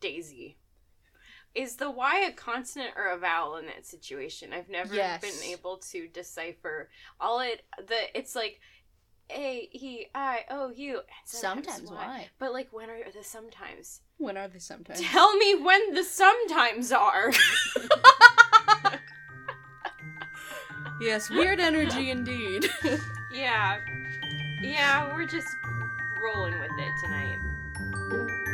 Daisy. Is the Y a consonant or a vowel in that situation? I've never Yes. been able to decipher. All it the it's like A E I O U. and Sometimes why? But like when are the sometimes? When are the sometimes? Tell me when the sometimes are. yes, weird energy indeed. yeah. Yeah, we're just rolling with it tonight.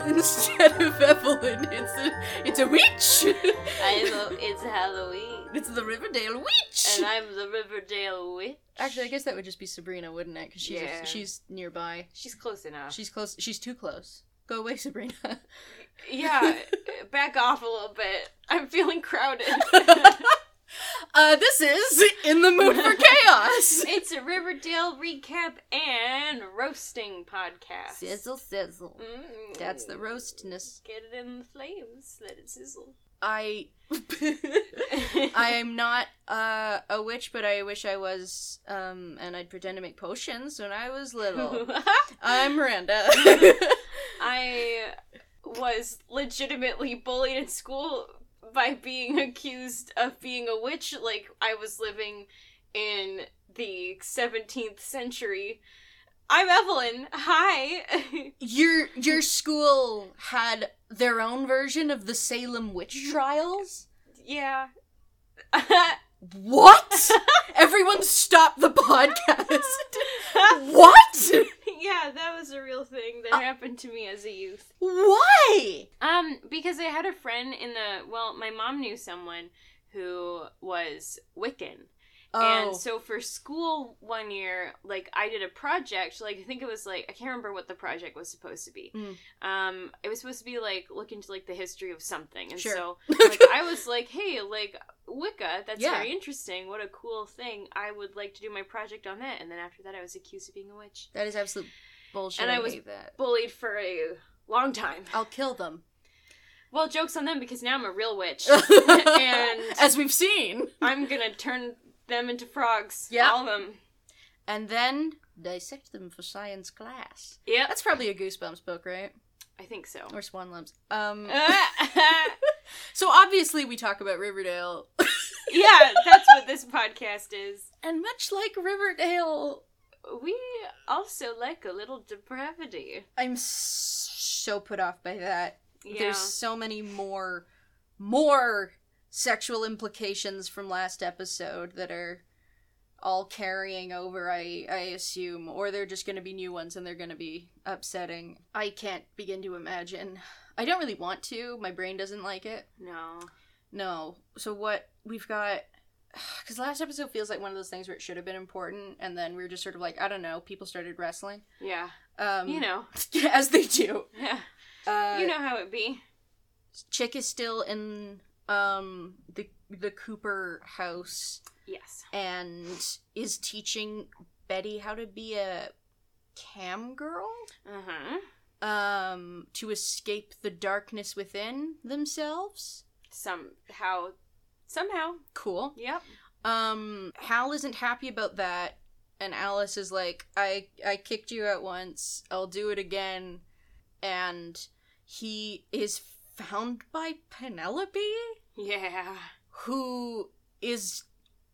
instead of Evelyn, it's a it's a witch. I know it's Halloween. it's the Riverdale witch. And I'm the Riverdale witch. Actually, I guess that would just be Sabrina, wouldn't it? Because she's Yeah. she's nearby. she's close enough. She's close. She's too close. Go away, Sabrina. yeah, back off a little bit. I'm feeling crowded. Uh, this is in the mood for chaos. it's a Riverdale recap and roasting podcast. sizzle, sizzle. Mm. That's the roastness. Get it in the flames. Let it sizzle. I I am not uh, a witch, but I wish I was, um, and I'd pretend to make potions when I was little. I'm Miranda. I was legitimately bullied in school by being accused of being a witch. Like, I was living in the 17th century. I'm Evelyn. Hi. your your school had their own version of the Salem witch trials. yeah. What? Everyone, stop the podcast. what? yeah, that was a real thing that happened to me as a youth. Why? Um, because I had a friend in the well, my mom knew someone who was Wiccan. Oh. And so for school one year, like I did a project, like I think it was like I can't remember what the project was supposed to be. Mm. Um, it was supposed to be like look into like the history of something, and Sure. so like I was like, hey, like Wicca, that's Yeah. very interesting. What a cool thing! I would like to do my project on that. And then after that, I was accused of being a witch, that is absolute bullshit. And I, I was- that. bullied for a long time. I'll kill them. Well, jokes on them because now I'm a real witch, and As we've seen. I'm gonna turn them into frogs. Yeah. all of them. And then dissect them for science class. Yeah. That's probably a Goosebumps book, right? I think so. Or Swan Lumps. Um. So obviously we talk about Riverdale, yeah, that's what this podcast is. and much like Riverdale, We also like a little depravity. I'm so put off by that. Yeah. There's so many more, more sexual implications from last episode that are all carrying over. I I assume, or they're just going to be new ones and they're going to be upsetting. I can't begin to imagine. I don't really want to. My brain doesn't like it. No. No. So what we've got because last episode feels like one of those things where it should have been important, and then we were just sort of like, I don't know, people started wrestling. Yeah. Um, you know. as they do. Yeah. Uh, you know how it be. Chic is still in um the the Cooper house Yes. and is teaching Betty how to be a cam girl Uh huh. um to escape the darkness within themselves. Somehow. Somehow. Cool. Yep. Um Hal isn't happy about that and Alice is like I I kicked you out once. I'll do it again. And he is found by Penelope Yeah. who is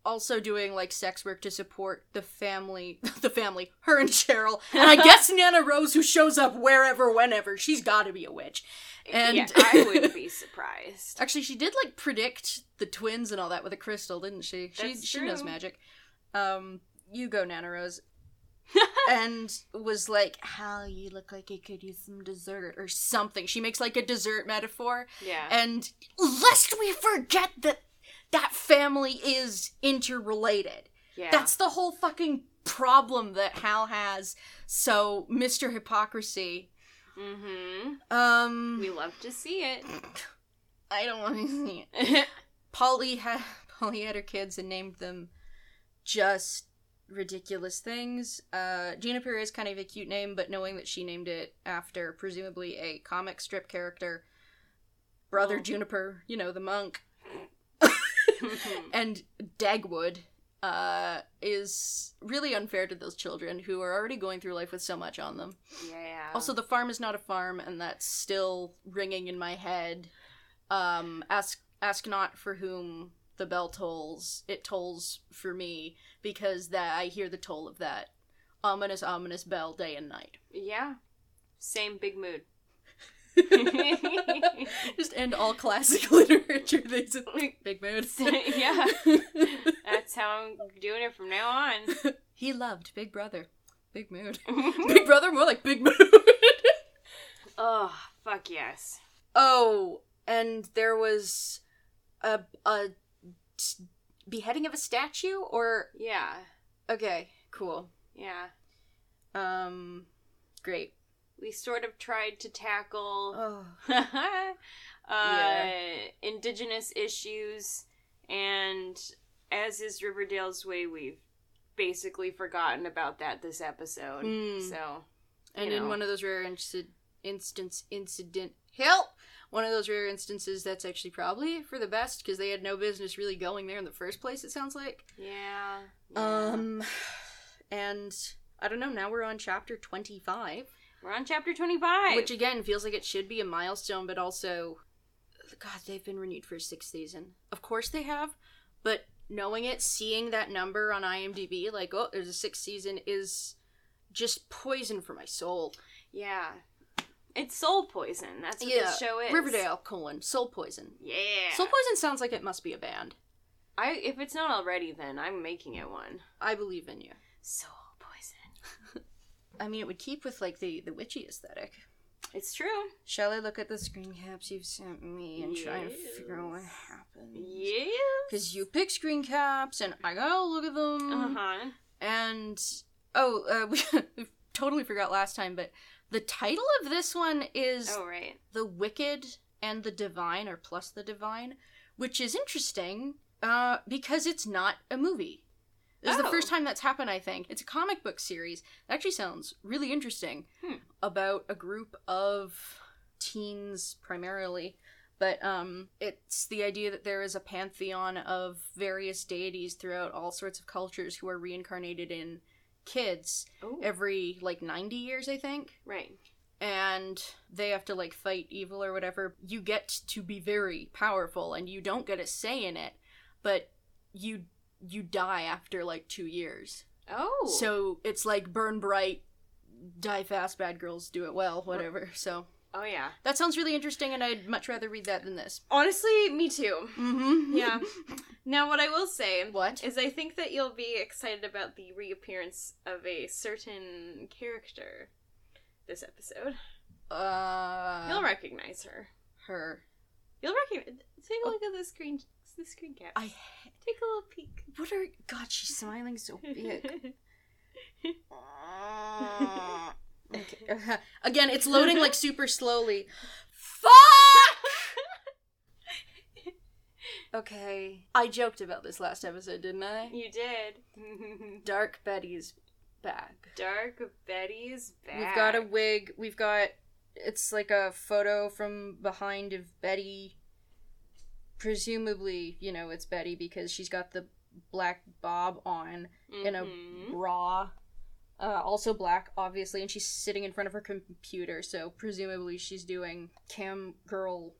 also doing like sex work to support the family the family her and cheryl. And i guess nana rose who shows up wherever whenever. She's gotta be a witch. And- yeah, I wouldn't be surprised. actually she did like predict the twins and all that with a crystal didn't she? She, That's she knows magic. Um you go nana rose and was like hal you look like you could use some dessert or something she makes like a dessert metaphor Yeah. and lest we forget that that family is interrelated. yeah. That's the whole fucking problem that Hal has. So, Mr. Hypocrisy, Mm-hmm. um We love to see it. I don't want to see it. Polly had Polly had her kids and named them just ridiculous things. Uh Juniper is kind of a cute name, but knowing that she named it after presumably a comic strip character Brother Oh. Juniper, you know, the monk, and Dagwood uh, is really unfair to those children who are already going through life with so much on them. yeah. Also, the farm is not a farm, and that's still ringing in my head. Um, ask ask not for whom the bell tolls; it tolls for me because that I hear the toll of that ominous, ominous bell day and night. yeah. Same big mood. Just end all classic literature. Things with big mood. Yeah. That's how I'm doing it from now on. he loved Big Brother. Big mood. Big Brother, more like Big Mood. oh, fuck yes. oh, and there was a a s- beheading of a statue, or Yeah. okay, cool. Yeah. Um, great. We sort of tried to tackle Oh, uh, Yeah. indigenous issues, and as is Riverdale's way, we've basically forgotten about that this episode. Hmm. So, and You in one of those rare inci- instance incident help. One of those rare instances that's actually probably for the best because they had no business really going there in the first place. It sounds like. yeah. yeah. Um, and I don't know. Now we're on chapter twenty-five. We're on chapter 25. Which again feels like it should be a milestone, but also, God, they've been renewed for a sixth season. Of course they have, but knowing it, seeing that number on IMDb, like, oh, there's a sixth season, is just poison for my soul. yeah. It's soul poison. That's what this show is. Riverdale colon soul poison. Yeah. Soul poison sounds like it must be a band. I if it's not already, then I'm making it one. I believe in you. Soul poison. I mean, it would keep with like the the witchy aesthetic. It's true. Shall I look at the screen caps you've sent me and try and figure out what happened? Yeah. Because you pick screen caps and I gotta look at them. Uh huh. And oh, uh, we totally forgot last time, but the title of this one is Oh right. "The Wicked and the Divine" or "Plus the Divine," which is interesting uh, because it's not a movie. This is the Oh. first time that's happened. I think it's a comic book series. It actually sounds really interesting Hmm. about a group of teens primarily. But um, it's the idea that there is a pantheon of various deities throughout all sorts of cultures who are reincarnated in kids Oh. every like 90 years, I think. right. And they have to like fight evil or whatever. You get to be very powerful and you don't get a say in it, but you you die after like 2 years. Oh. So it's like burn bright, die fast, bad girls do it well, whatever. So Oh yeah. that sounds really interesting, and I'd much rather read that than this. Honestly, me too. Mm-hmm. Yeah. Now, what I will say What? is, I think that you'll be excited about the reappearance of a certain character this episode. Uh. You'll recognize her. her. You'll recognize. Take a look at the screen. The screen cap. I. Take a little peek. What are? God, she's smiling so big. okay. Again, it's loading like super slowly. Fuck. Okay. I joked about this last episode, didn't I? you did. Dark Betty's back. Dark Betty's back. We've got a wig. We've got it's like a photo from behind of Betty. Presumably, you know, it's Betty because she's got the black bob on in a Mhm. bra. Uh, also black, obviously, and she's sitting in front of her computer, so presumably she's doing cam girl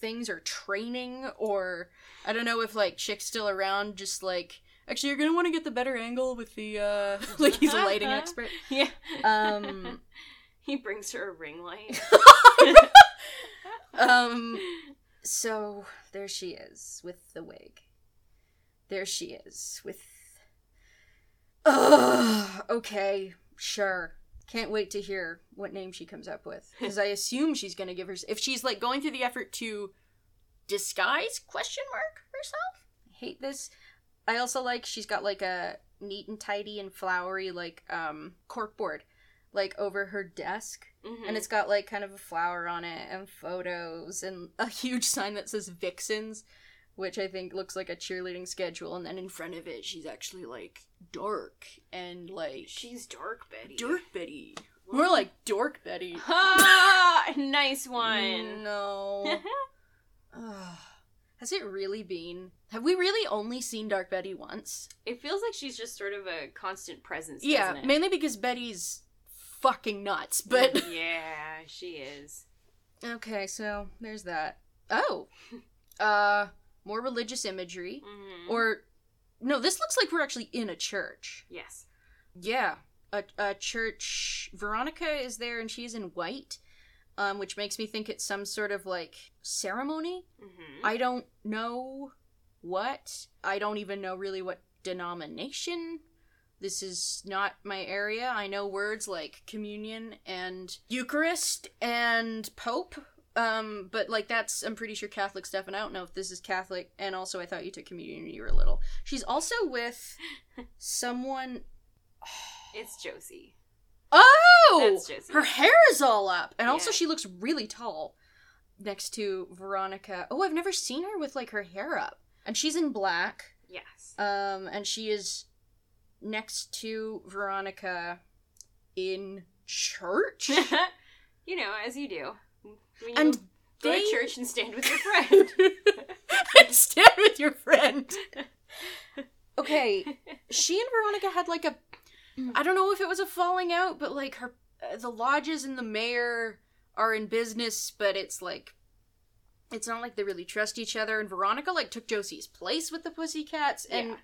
things or training, or I don't know if like Chic's still around, just like actually you're gonna want to get the better angle with the uh like he's a lighting expert. Yeah. Um he brings her a ring light. um so there she is with the wig. There she is with Ugh, okay, sure. Can't wait to hear what name she comes up with because I assume she's going to give her if she's like going through the effort to disguise question mark herself. I hate this. I also like she's got like a neat and tidy and flowery like um corkboard like over her desk Mhm. and it's got like kind of a flower on it and photos and a huge sign that says Vixens, which I think looks like a cheerleading schedule. And then in front of it, she's actually like dark and like she's Dark Betty. Dork Betty, more like Dork Betty. Ha! nice Mm. one. No, Has it really been? Have we really only seen Dark Betty once? It feels like she's just sort of a constant presence. Yeah, mainly because Betty's fucking nuts. But yeah, she is. okay, so there's that. Oh, uh, more religious imagery, Mhm. or no, this looks like we're actually in a church. yes. Yeah, a, a church. Veronica is there, and she's in white, um, which makes me think it's some sort of like ceremony. hmm I don't know what. I don't even know really what denomination. This is not my area. I know words like communion and Eucharist and Pope. Um, but like that's I'm pretty sure Catholic stuff, and I don't know if this is Catholic. And also, I thought you took communion when you were little. She's also with someone. It's Josie. Oh, That's Josie. her hair is all up, and also she looks really tall next to Veronica. Oh, I've never seen her with like her hair up, and she's in black. Yes. Um, and she is next to Veronica in church. you know, as you do. When And go they- to church and stand with your friend. and stand with your friend. Okay, she and Veronica had like a I don't know if it was a falling out, but like her uh, the lodges and the mayor are in business, but it's like it's not like they really trust each other and Veronica like took Josie's place with the Pussycats and Yeah.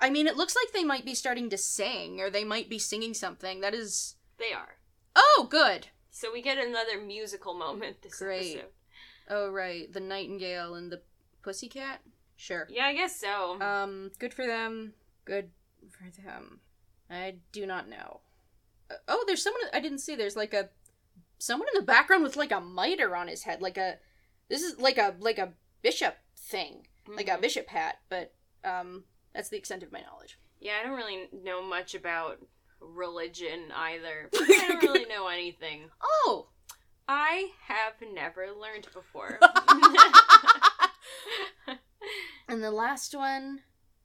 I mean it looks like they might be starting to sing or they might be singing something. That is they are. Oh, good. So we get another musical moment this Great. episode. Oh right, the nightingale and the pussycat? Sure. Yeah, I guess so. Um, good for them. Good for them. I do not know. Uh, oh, there's someone I didn't see. There's like a someone in the background with like a mitre on his head, like a this is like a like a bishop thing, like a Mhm. bishop hat. But um, that's the extent of my knowledge. Yeah, I don't really know much about religion either. I don't really know anything. Oh. I have never learned before. and the last one,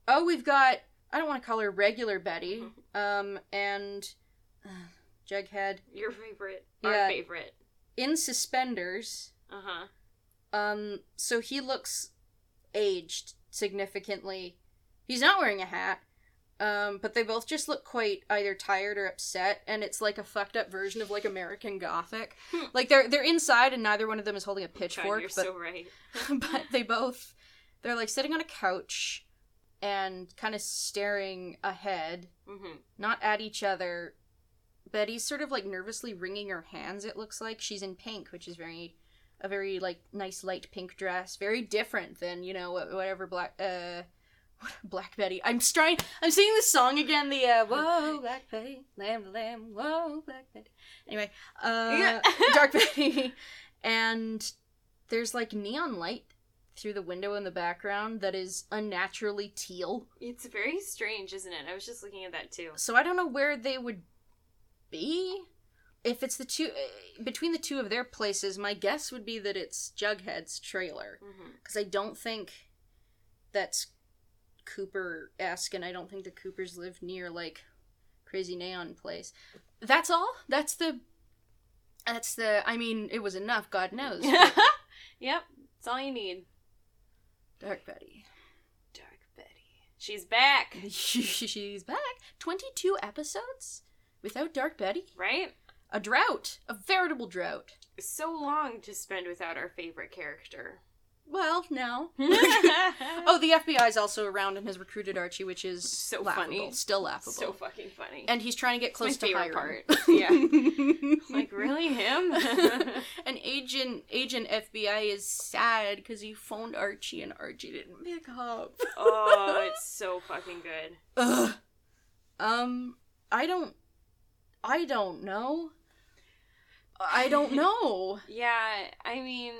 oh, we've got I don't want to call her regular Betty, um, and uh, Jughead Your favorite. Yeah. Our favorite. in suspenders. Uh huh. Um, so he looks aged significantly. He's not wearing a hat. Um, but they both just look quite either tired or upset, and it's like a fucked up version of like American Gothic. Hmm. like they're they're inside, and neither one of them is holding a pitchfork, you're but so right. but they both they're like sitting on a couch and kind of staring ahead, hmm not at each other. Betty's sort of like nervously wringing her hands. It looks like she's in pink, which is very a very like nice light pink dress, very different than you know whatever black uh Black Betty. I'm trying. I'm singing this song again. The uh, whoa Black Betty, lamb to lamb, whoa Black Betty. Anyway, uh. Dark Betty, and there's like neon light through the window in the background that is unnaturally teal. It's very strange, isn't it? I was just looking at that too. So I don't know where they would be. If it's the two uh, between the two of their places, my guess would be that it's Jughead's trailer because I don't think that's Cooper esque, and I don't think the Coopers live near like Crazy Neon Place. That's all. That's the. That's the. I mean, it was enough. God knows. yep, that's all you need. Dark Betty. Dark Betty. She's back, She's back. Twenty-two episodes without Dark Betty. right? A drought. A veritable drought. So long to spend without our favorite character. Well, no. oh, the FBI is also around and has recruited Archie, which is So laughable. funny. Still laughable. so fucking funny. and he's trying to get close my to Hiram. part. Yeah. like really him? and agent agent FBI is sad because he phoned Archie and Archie didn't pick up. oh, it's so fucking good. Ugh. Um, I don't, I don't know. I don't know. Yeah, I mean,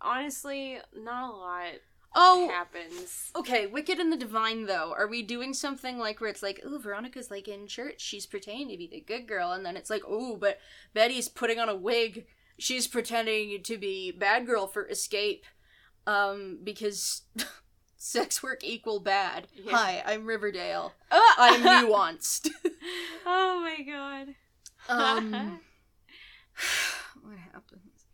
honestly, not a lot Oh, happens. okay. Wicked and the Divine, though. Are we doing something like where it's like, oh, Veronica's like in church. She's pretending to be the good girl, and then it's like, oh, but Betty's putting on a wig. She's pretending to be bad girl for escape, um, because sex work equal bad. Yeah. Hi, I'm Riverdale. Oh, I'm nuanced. oh my god. um, what happens?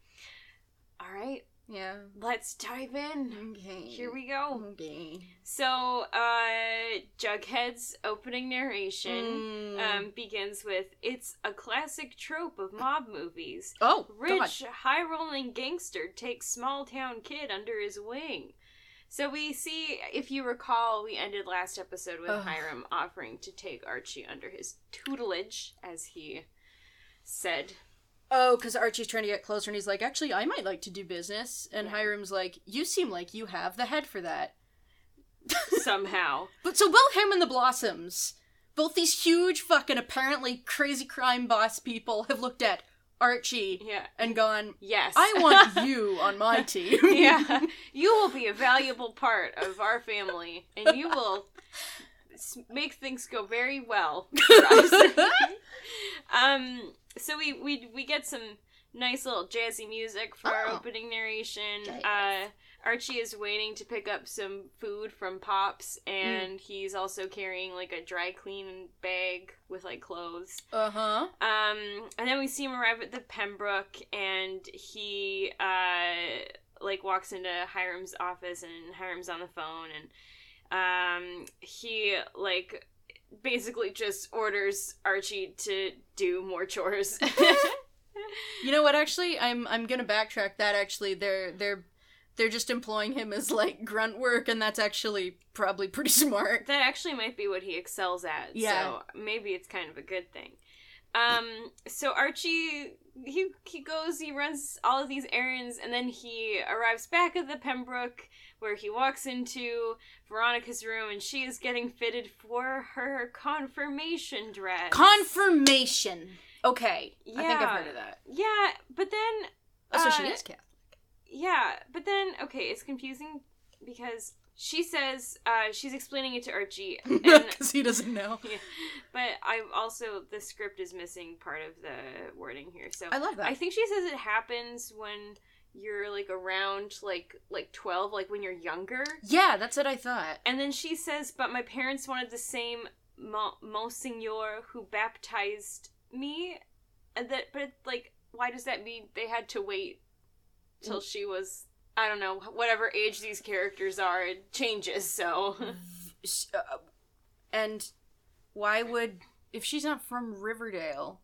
All right. Yeah. Let's dive in. Okay. Here we go. Okay. So, uh, Jughead's opening narration Mm. um, begins with It's a classic trope of mob movies. oh, Rich, high rolling gangster takes small town kid under his wing. So we see, if you recall, we ended last episode with Ugh. Hiram offering to take Archie under his tutelage, as he said. Oh, because Archie's trying to get closer, and he's like, "Actually, I might like to do business." And Yeah. Hiram's like, "You seem like you have the head for that." Somehow. But so both him and the Blossoms, both these huge fucking apparently crazy crime boss people, have looked at Archie Yeah. and gone, Yes. "I want you on my team." yeah. You will be a valuable part of our family, and you will make things go very well for us. um. So we we we get some nice little jazzy music for our Oh. opening narration. Uh, Archie is waiting to pick up some food from Pops, and he's also carrying like a dry clean bag with like clothes. uh huh. Um, and then we see him arrive at the Pembroke, and he uh like walks into Hiram's office, and Hiram's on the phone, and um he like basically just orders Archie to do more chores. You know what? Actually, I'm I'm gonna backtrack. That actually, they're they're they're just employing him as like grunt work, and that's actually probably pretty smart. that actually might be what he excels at. Yeah. So maybe it's kind of a good thing. Um, so Archie he he goes, he runs all of these errands, and then he arrives back at the Pembroke where he walks into Veronica's room and she is getting fitted for her confirmation dress. Confirmation. Okay, Yeah. I think I've heard of that. yeah, but then Oh, so she Uh, is Catholic. Yeah, but then okay, it's confusing because she says uh, she's explaining it to Archie, Because he doesn't know. yeah, but I also the script is missing part of the wording here. So I love that. I think she says it happens when you're like around like like twelve, like when you're younger. yeah, that's what I thought. And then she says, "But my parents wanted the same Mo- Monsignor who baptized me." And that, but like, why does that mean they had to wait till she was? I don't know, whatever age these characters are, it changes. So uh, and why would if she's not from Riverdale?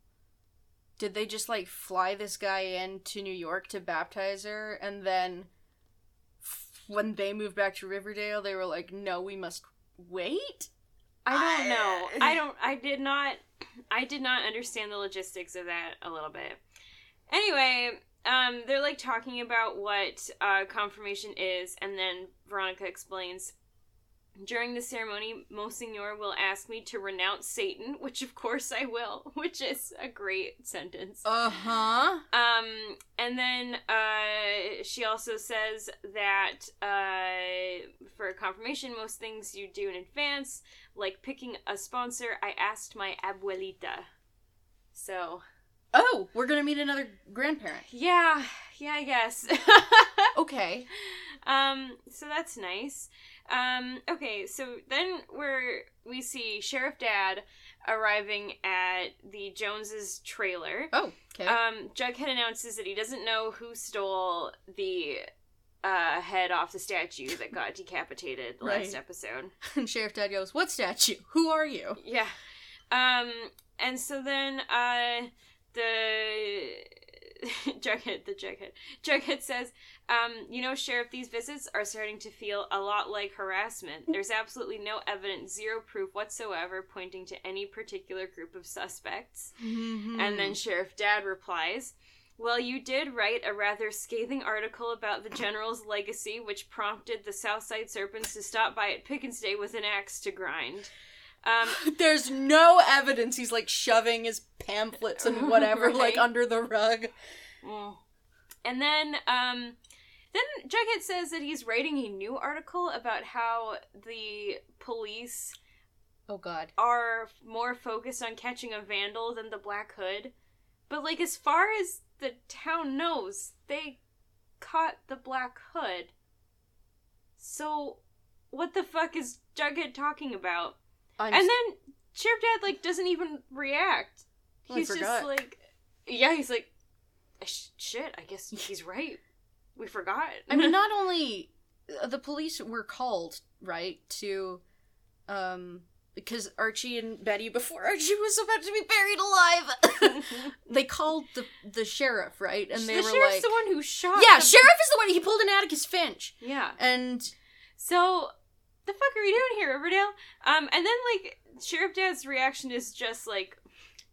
Did they just like fly this guy in to New York to baptize her, and then f- when they moved back to Riverdale, they were like, "No, we must wait." I don't know. I don't. I did not. I did not understand the logistics of that a little bit. Anyway, um, they're like talking about what uh, confirmation is, and then Veronica explains. During the ceremony, Monsignor will ask me to renounce Satan, which of course I will, which is a great sentence. Uh huh. Um, and then uh, she also says that uh, for confirmation, most things you do in advance, like picking a sponsor, I asked my abuelita. So, Oh, we're gonna meet another grandparent. yeah, yeah, I guess. Okay. um, so that's nice. Um, okay, so then we're we see Sheriff Dad arriving at the Joneses trailer. Oh, okay. Um, Jughead announces that he doesn't know who stole the uh, head off the statue that got decapitated last episode. and Sheriff Dad goes, "What statue? Who are you?" Yeah. Um, and so then uh, the Jughead, the Jughead, Jughead says, um, you know, Sheriff, these visits are starting to feel a lot like harassment. There's absolutely no evidence, zero proof whatsoever pointing to any particular group of suspects. And Hmm. then Sheriff Dad replies, Well, you did write a rather scathing article about the General's legacy, which prompted the Southside Serpents to stop by at Pickens Day with an axe to grind. Um, There's no evidence he's like shoving his pamphlets and whatever like under the rug. mm. and then, um, then Jughead says that he's writing a new article about how the police Oh god. are more focused on catching a vandal than the Black Hood. But like as far as the town knows, they caught the Black Hood. So what the fuck is Jughead talking about? I'm And then Sheriff Dad like doesn't even react. Oh, He's just like Yeah, he's like shit, I guess he's right. we forgot. I mean, not only uh, the police were called right to, um, because Archie and Betty, before Archie was about to be buried alive, they called the the sheriff, right? And they the were sheriff's like, the one who shot. "Yeah, the- sheriff is the one. He pulled an Atticus Finch." Yeah. And So, the fuck are you doing here, Riverdale? Um, and then like Sheriff Dad's reaction is just like,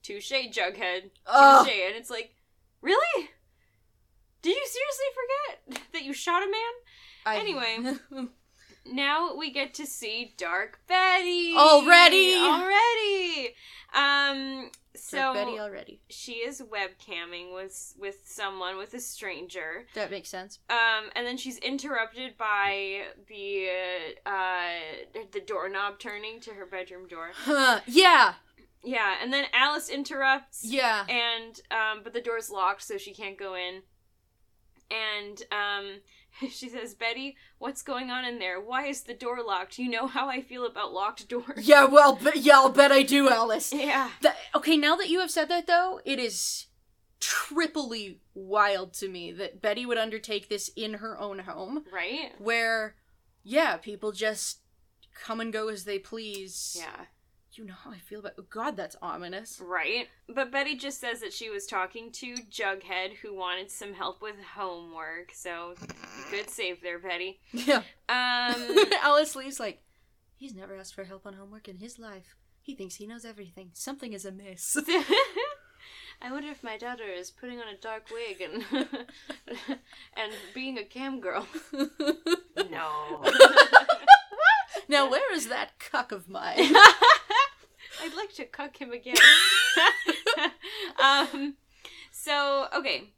"Touche, Jughead, Ugh. touche," and it's like, really? Did you seriously forget that you shot a man? I, Anyway. Now we get to see Dark Betty Already? Already. Um. So Dark Betty already. she is webcamming with with someone with a stranger. That makes sense. Um, and then she's interrupted by the uh, uh the doorknob turning to her bedroom door. Huh, yeah, Yeah, and then Alice interrupts. yeah. And um, but the door's locked, so she can't go in. And um, she says, "Betty, what's going on in there? Why is the door locked? You know how I feel about locked doors." Yeah, well, but yeah, I'll bet I do, Alice. Yeah. That, okay, now that you have said that, though, it is triply wild to me that Betty would undertake this in her own home, Right. where, yeah, people just come and go as they please. Yeah. You know how I feel about. Oh, God, that's ominous. Right. But Betty just says that she was talking to Jughead, who wanted some help with homework. So good save there, Betty. Yeah. Um. Alice leaves like, he's never asked for help on homework in his life. He thinks he knows everything. Something is amiss. I wonder if my daughter is putting on a dark wig and and being a cam girl. No. now, where is that cuck of mine? I'd like to cuck him again. um, so okay,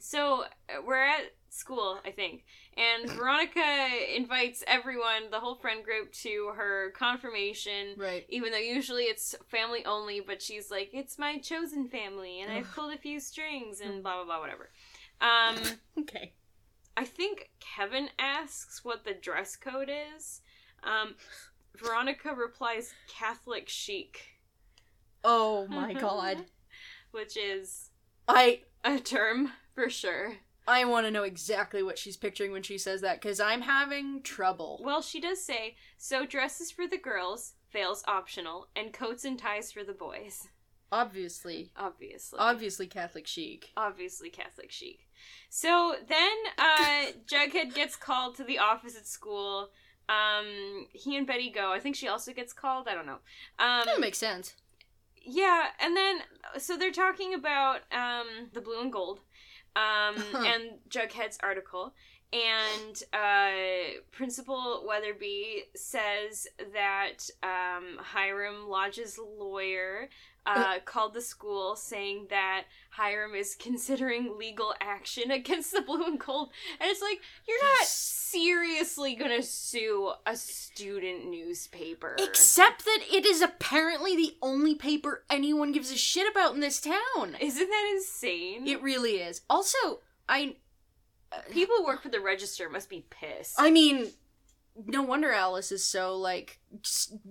so uh, we're at school, I think, and Veronica invites everyone, the whole friend group, to her confirmation. right. Even though usually it's family only, but she's like, it's my chosen family, and I've pulled a few strings, and blah blah blah, whatever. Um, Okay. I think Kevin asks what the dress code is. Um, Veronica replies Catholic chic, Oh my god. which is I a term for sure. I want to know exactly what she's picturing when she says that because I'm having trouble. Well, she does say so dresses for the girls, veils optional, and coats and ties for the boys. Obviously, Obviously. obviously Catholic chic. obviously Catholic chic. So then uh Jughead gets called to the office at school. Um he and Betty go. I think she also gets called. I don't know. Um That makes sense. yeah, and then so they're talking about um the blue and gold. Um and Jughead's article and uh Principal Weatherby says that um Hiram Lodge's lawyer uh, called the school saying that Hiram is considering legal action against the blue and gold. And it's like, you're not seriously gonna sue a student newspaper. Except that it is apparently the only paper anyone gives a shit about in this town. Isn't that insane? It really is. Also, I People who work for the register must be pissed. I mean, no wonder Alice is so like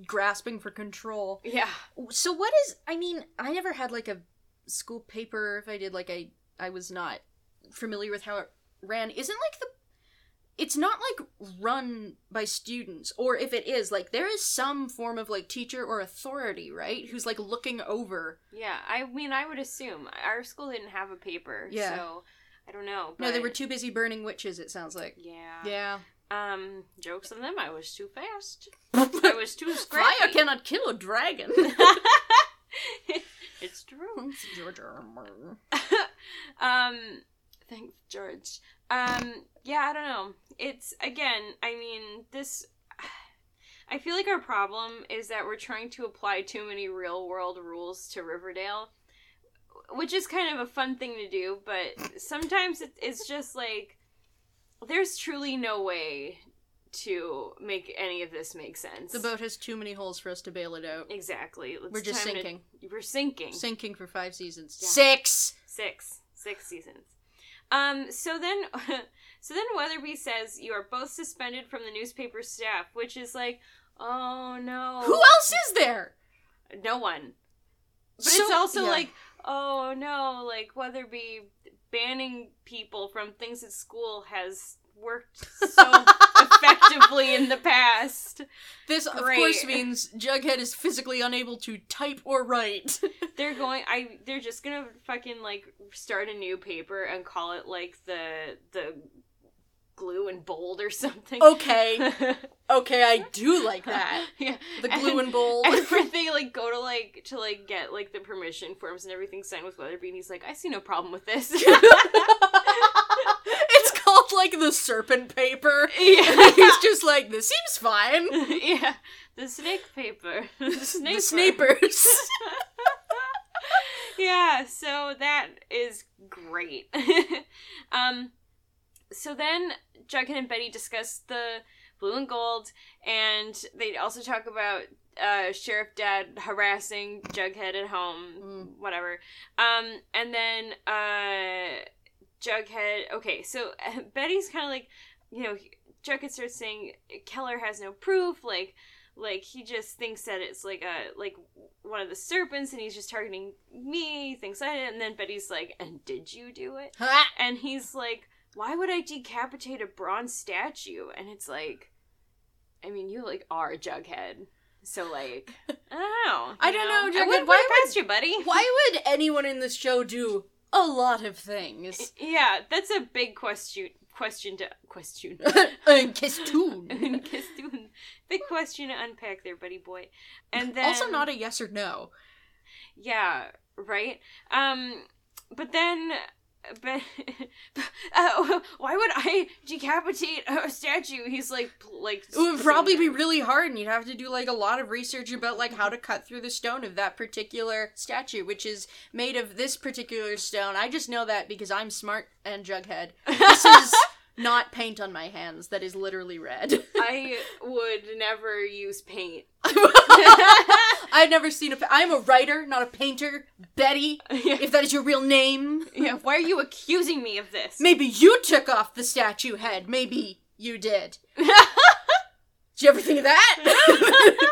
grasping for control. yeah. So what is I mean, I never had like a school paper if I did like I I was not familiar with how it ran. Isn't like the it's not like run by students or if it is like there is some form of like teacher or authority, right? Who's like looking over. Yeah. I mean, I would assume. Our school didn't have a paper, Yeah. so I don't know. No, they were too busy burning witches it sounds like. Yeah. Yeah. Um, jokes on them. I was too fast. I was too scrappy. Fire cannot kill a dragon. it's true. George R. R. Um, thanks, George. Um, yeah, I don't know. It's again. I mean, this. I feel like our problem is that we're trying to apply too many real world rules to Riverdale, which is kind of a fun thing to do. But sometimes it, it's just like there's truly no way to make any of this make sense. The boat has too many holes for us to bail it out. Exactly. It's We're just time to- sinking. we're sinking. Sinking for five seasons. Yeah. Six. Six. Six seasons. Um, so then so then Weatherby says you are both suspended from the newspaper staff, which is like, oh no. Who else is there? No one. But So- it's also yeah. like, oh no, like Weatherby banning people from things at school has worked so effectively in the past. This, of course, means Jughead is physically unable to type or write. They're going I they're just gonna fucking like start a new paper and call it like the the glue and bold or something. okay, okay, I do like that. yeah. The glue and bold. And when they like go to like to like get like the permission forms and everything signed with Weatherby, and he's like, I see no problem with this. it's called like the serpent paper. yeah. He's just like, this seems fine. yeah. The snake paper. The snake the snapers. yeah, so that is great. um so then Jughead and Betty discuss the blue and gold and they also talk about uh Sheriff Dad harassing Jughead at home, Mm. whatever. Um and then uh Jughead okay, so Betty's kind of like, you know, Jughead starts saying Keller has no proof, like like he just thinks that it's like a like one of the serpents and he's just targeting me he thinks i did and then betty's like and did you do it and he's like why would i decapitate a bronze statue and it's like i mean you like are a jughead so like i don't know I don't know, I Jughead, why past you buddy Why would anyone in this show do a lot of things? yeah that's a big question question to question Kistoon. Question. big question to unpack there buddy boy and then Also not a yes or no. Yeah, right. Um, but then, but uh, why would I decapitate a statue? He's like, like It would probably be really hard and you'd have to do like a lot of research about like how to cut through the stone of that particular statue, which is made of this particular stone. I just know that because I'm smart and Jughead. This is not paint on my hands, that is literally red. I would never use paint. I've never seen a. I'm a writer, not a painter. Betty, yeah. if that is your real name. yeah. Why are you accusing me of this? Maybe you took off the statue head. Maybe you did. Did you ever think of that?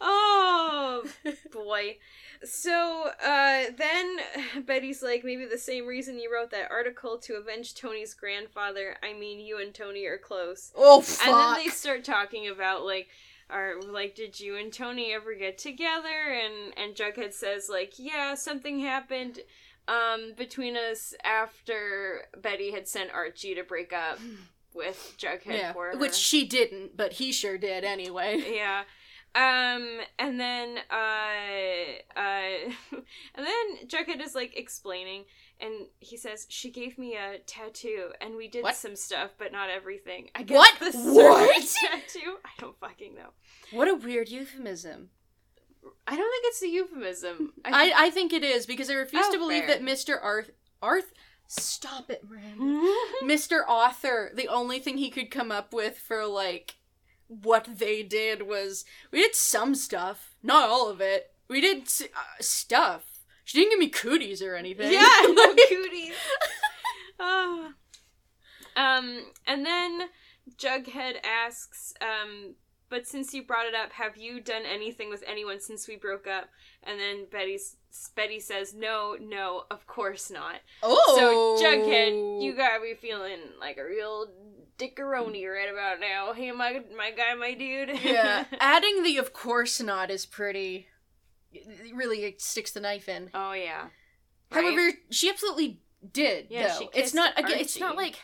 oh boy. So uh, then Betty's like, maybe the same reason you wrote that article to avenge Toni's grandfather. I mean, you and Toni are close. oh fuck! And then they start talking about like, are like, did you and Toni ever get together? And and Jughead says like, yeah, something happened um between us after Betty had sent Archie to break up with Jughead yeah, for her. which she didn't, but he sure did anyway. yeah. Um, and then, uh, uh, and then Jughead is like explaining, and he says, She gave me a tattoo, and we did What? some stuff, but not everything. I guess What? the What? tattoo? I don't fucking know. What a weird euphemism. I don't think it's a euphemism. I I think it is because I refuse Oh, to believe fair. that Mr. Arth Arth stop it, Miranda. Mr. Author, the only thing he could come up with for like what they did was we did some stuff, not all of it. We did uh, stuff. She didn't give me cooties or anything. yeah, no cooties. Ah. Um, and then Jughead asks, um, but since you brought it up, have you done anything with anyone since we broke up? And then Betty's Betty says, no, no, of course not. Oh, So Jughead, you gotta be feeling like a real dickaroni right about now. Hey, my my guy, my dude. yeah. Adding the of course not is pretty. It really sticks the knife in. oh yeah. Right? However, she absolutely did. Yeah, though. she it's not again. It's not like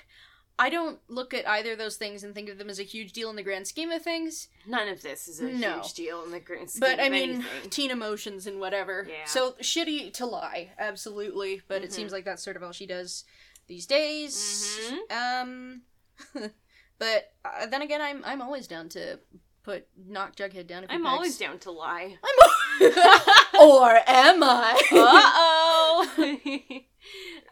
I don't look at either of those things and think of them as a huge deal in the grand scheme of things. none of this is a No. huge deal in the grand scheme But I mean, anything. teen emotions and whatever. Yeah. So shitty to lie, absolutely. But it Mhm. seems like that's sort of all she does these days. Mhm. Um, but uh, then again, I'm I'm always down to put knock Jughead down. I'm always down to lie. I'm or am I? Uh oh.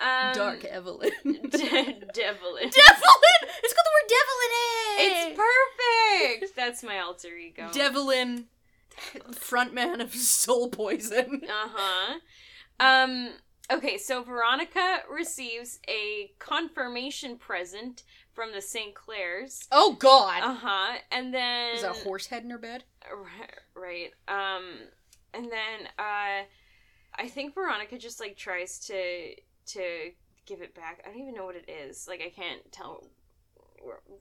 um, Dark Evelyn. de- Devlin. Devlin! It's got the word devil in it! It's perfect. That's my alter ego. Devlin, frontman of Soul Poison. Uh huh. Um. Okay, so Veronica receives a confirmation present from the St. Clairs. Oh god! Uh huh. And then Is that a horse head in her bed? right. Right. Um. And then uh, I think Veronica just like tries to to give it back. I don't even know what it is. Like I can't tell.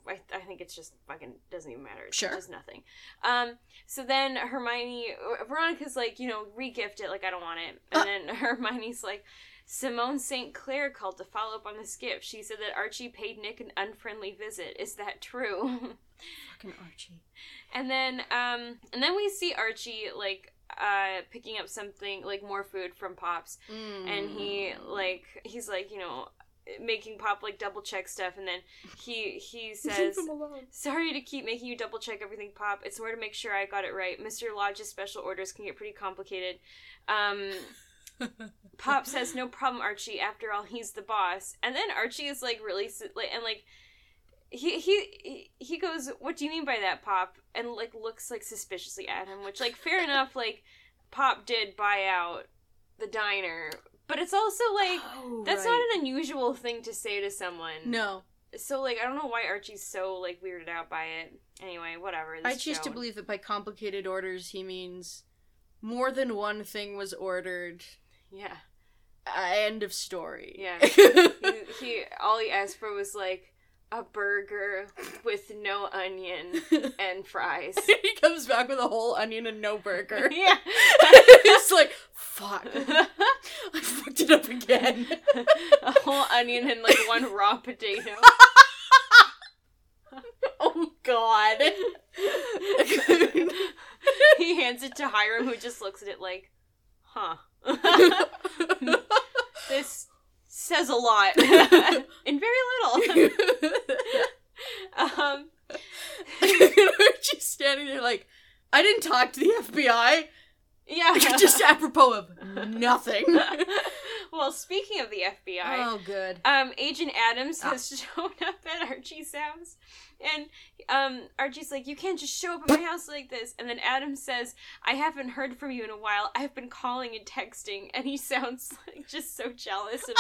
I, I think it's just fucking doesn't even matter. It's Sure. just nothing. Um. So then Hermione, Veronica's like, you know, regift it. Like I don't want it. And Uh. then Hermione's like, Simone St. Clair called to follow up on the gift. She said that Archie paid Nick an unfriendly visit. Is that true? Fucking Archie. And then um and then we see Archie like uh picking up something like more food from Pops and he like he's like, you know, making Pop like double check stuff and then he he says Sorry to keep making you double check everything, Pop. It's more to make sure I got it right. Mr. Lodge's special orders can get pretty complicated. Um Pop says, "No problem, Archie. After all, he's the boss." And then Archie is like really like and like he he he goes, "What do you mean by that, Pop?" And like looks like suspiciously at him, which like fair enough. Like Pop did buy out the diner, but it's also like Oh, that's right. not an unusual thing to say to someone. No, So like I don't know why Archie's so like weirded out by it. Anyway, whatever. I choose to believe that by complicated orders he means more than one thing was ordered. Yeah, Uh, end of story. Yeah. he, he all he asked for was like a burger with no onion and fries. he comes back with a whole onion and no burger. yeah. it's like, fuck. I fucked it up again. a whole onion and like one raw potato. oh god. he hands it to Hiram, who just looks at it like, huh. This says a lot in very little. um, She's standing there like, I didn't talk to the FBI. Yeah. Just apropos of nothing. well, speaking of the FBI, oh, good. um, Agent Adams Ah. has shown up at Archie's house, and um, Archie's like, "You can't just show up at my house like this." And then Adams says, "I haven't heard from you in a while. I've been calling and texting," and he sounds like just so jealous and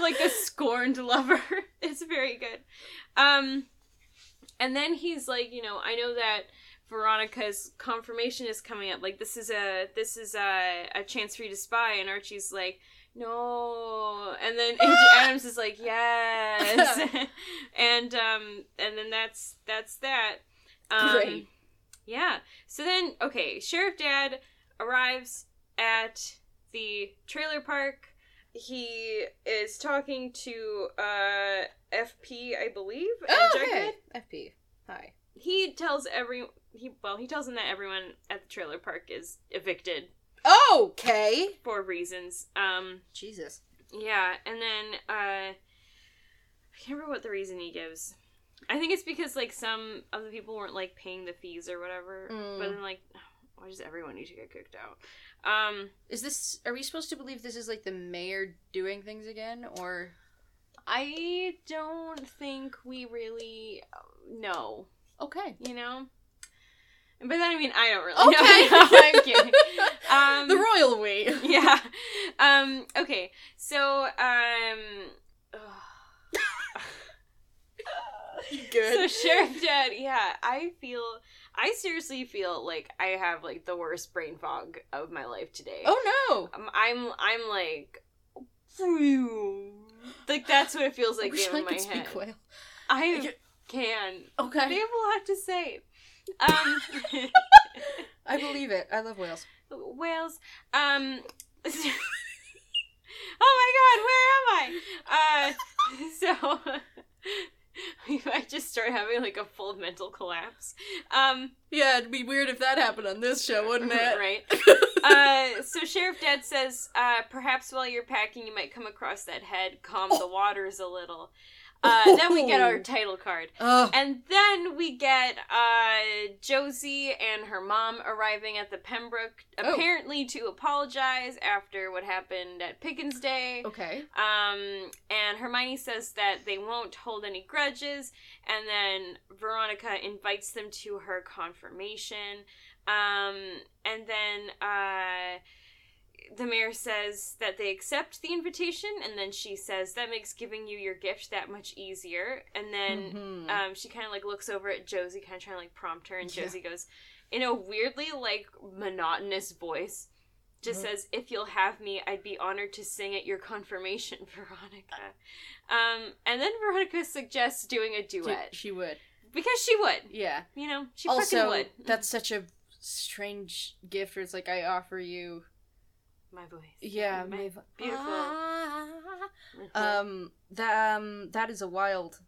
like a scorned lover. It's very good. Um, and then he's like, you know, I know that Veronica's confirmation is coming up. Like this is a this is a a chance for you to spy. And Archie's like, no. And then Agent Adams is like, yes. and um and then that's that's that. Um, Great. Yeah. So then, okay, Sheriff Dad arrives at the trailer park. He is talking to uh FP, I believe, and Oh, Jughead hey. FP. Hi. he tells every he well he tells him that everyone at the trailer park is evicted Okay. for reasons um Jesus. yeah and then uh i can't remember what the reason he gives i think it's because like some of the people weren't like paying the fees or whatever Mm. but then like why does everyone need to get kicked out um Is this, are we supposed to believe this is like the mayor doing things again? Or. i don't think we really know Okay. you know by that i mean i don't really Okay. know no, i'm kidding um the royal we. yeah. Um. Okay. So. Um. So Sheriff Dad, yeah, I feel, I seriously feel like I have like the worst brain fog of my life today. oh no. Um, I'm, I'm like, like that's what it feels I like wish in I my head. I can. They Okay. have a lot to say. Um, I believe it. I love whales. whales. Um. oh my god, where am I? Uh, so we might just start having like a full mental collapse. Um, Yeah, it'd be weird if that happened on this show, wouldn't it? right. Uh, so Sheriff Dad says, uh, perhaps while you're packing, you might come across that head. Calm the waters a little. Uh, then we get our title card. Ugh. And then we get uh, Josie and her mom arriving at the Pembroke, Oh. apparently to apologize after what happened at Pickens Day. Okay. Um, and Hermione says that they won't hold any grudges, and then Veronica invites them to her confirmation. Um, and then uh, the mayor says that they accept the invitation, and then she says that makes giving you your gift that much easier. And then Mhm. um, she kind of like looks over at Josie, kind of trying to like prompt her, and Yeah. Josie goes in a weirdly like monotonous voice. just Mhm. says, "If you'll have me, I'd be honored to sing at your confirmation, Veronica." Um, and then Veronica suggests doing a duet She would. because she would. Yeah. You know, she fucking also, would. that's such a strange gift where it's like, I offer you. My voice. Yeah, my my vo- beautiful. Ah. Um, that, um, that is a wild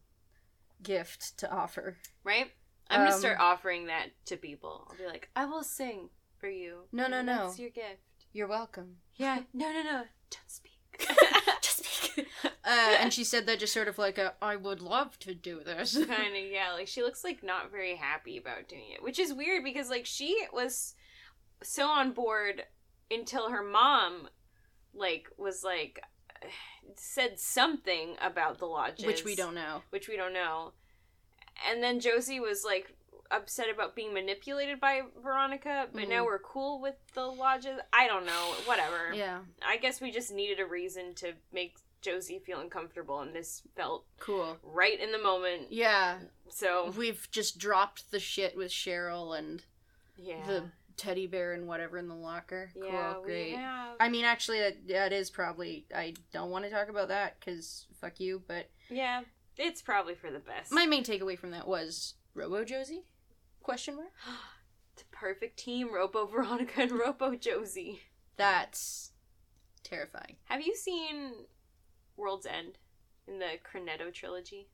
gift to offer. right. I'm gonna um, start offering that to people. I'll be like, "I will sing for you." No, no, no. That's your gift. You're welcome. Yeah. No, no, no. Don't speak. Just speak. uh, and she said that just sort of like a, I would love to do this. kind of yeah like she looks like not very happy about doing it which is weird because like she was so on board until her mom like was like said something about the lodges. Which we don't know. which we don't know. And then josie was like upset about being manipulated by veronica but now Mhm. we're cool with the lodges. I don't know. Whatever. Yeah, i guess we just needed a reason to make josie feel uncomfortable and this felt cool. right in the moment. Yeah, so we've just dropped the shit with Cheryl and yeah. the teddy bear and whatever in the locker. Yeah, cool, we great. have. I mean, actually, that, that is probably. I don't want to talk about that because fuck you. But yeah, it's probably for the best. my main takeaway from that was Robo Josie? Question mark. the perfect team: Robo Veronica and Robo Josie. That's terrifying. Have you seen World's End in the Cornetto trilogy?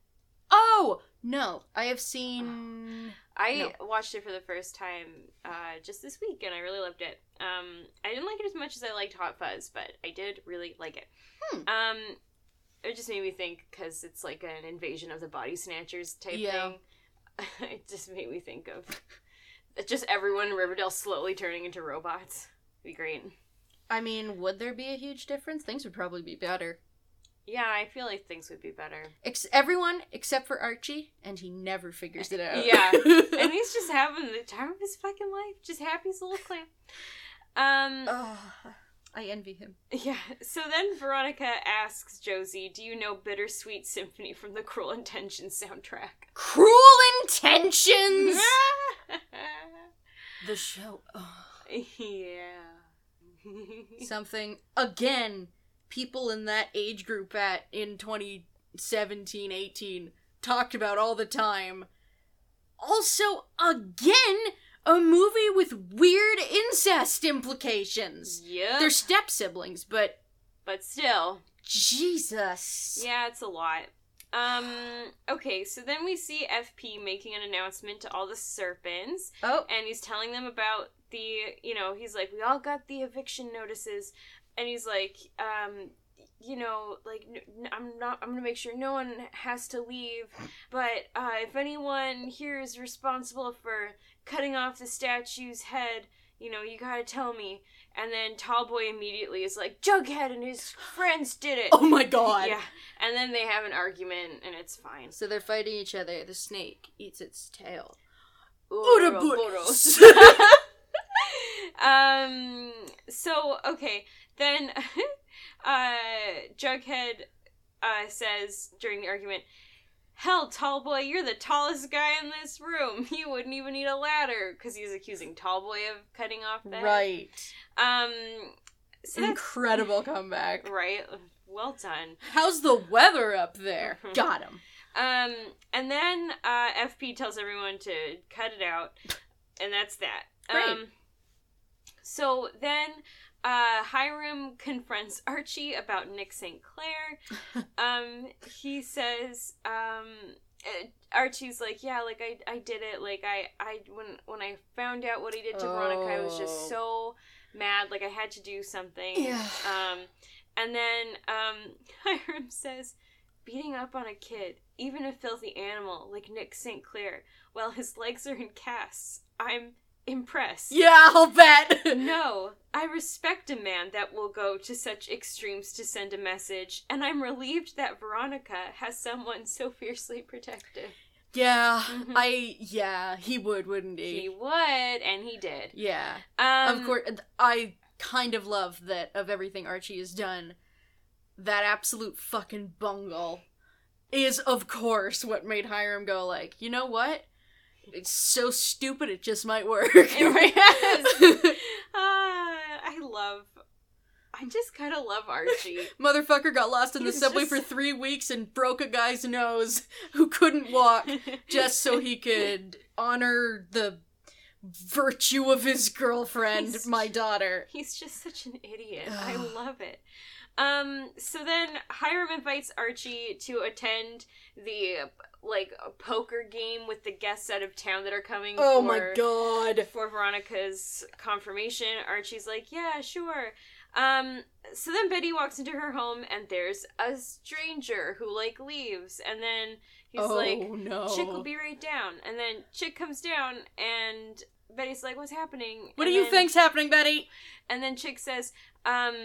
Oh no, I have seen. Oh. I watched it for the first time uh, just this week, and I really loved it. Um, I didn't like it as much as I liked Hot Fuzz, but I did really like it. Hmm. Um, it just made me think because it's like an invasion of the body snatchers type Yeah. thing. it just made me think of just everyone in Riverdale slowly turning into robots. It'd be great. I mean, would there be a huge difference? Things would probably be better. Yeah, I feel like things would be better. Ex- everyone except for Archie, and he never figures it out. Yeah. and he's just having the time of his fucking life, just happy as a little clam. Um, oh, I envy him. yeah. So then Veronica asks Josie, "Do you know Bittersweet Symphony from the Cruel Intentions soundtrack?" Cruel intentions. the show. Oh. yeah. Something again. People in that age group at in 2017, 18 talked about all the time. Also, again, a movie with weird incest implications. yeah. They're step siblings, but but still, Jesus. yeah, it's a lot. Um. Okay, so then we see FP making an announcement to all the serpents. Oh, and he's telling them about the you know he's like we all got the eviction notices and he's like um you know like n- n- i'm not i'm gonna make sure no one has to leave but uh if anyone here is responsible for cutting off the statue's head you know you gotta tell me and then tallboy immediately is like jughead and his friends did it oh my god. yeah and then they have an argument and it's fine So they're fighting each other. The snake eats its tail. Ouroboros. um. So okay, then, uh, Jughead, uh, says during the argument, "Hell, Tallboy, you're the tallest guy in this room. You wouldn't even need a ladder," because he's accusing Tallboy of cutting off the head. Right. Um. So Incredible comeback. right. Well done. How's the weather up there? Mhm. Got him. Um, and then uh, FP tells everyone to cut it out, and that's that. Great. Um, so then uh, Hiram confronts Archie about Nick St. Clair. um, he says, um, uh, Archie's like, yeah, like I, I did it. Like I, I when when I found out what he did to Veronica, I was Oh. just so mad. Like I had to do something. Yeah. Um, and then um, Hiram says, beating up on a kid, even a filthy animal like Nick St. Clair, while his legs are in casts. I'm impressed. Yeah, I'll bet. No, I respect a man that will go to such extremes to send a message, and I'm relieved that Veronica has someone so fiercely protective. yeah, Mhm. I yeah, he would, wouldn't he? He would, and he did. yeah. Um, of course, I kind of love that of everything Archie has done. That absolute fucking bungle is, of course, what made Hiram go like, you know what? It's so stupid, it just might work. Has. Ah, I love. I just kind of love Archie. Motherfucker got lost in the He's subway just- for three weeks and broke a guy's nose who couldn't walk just so he could honor the virtue of his girlfriend, He's- my daughter. He's just such an idiot. I love it. Um, so then Hiram invites Archie to attend the like a poker game with the guests out of town that are coming. Oh for, my god. For Veronica's confirmation, Archie's like, "Yeah, sure." Um, so then Betty walks into her home and there's a stranger who like leaves, and then he's oh like, no. Chic will be right down. And then Chic comes down and Betty's like, What's happening? what And do you then- think's happening, Betty? And then Chic says, um,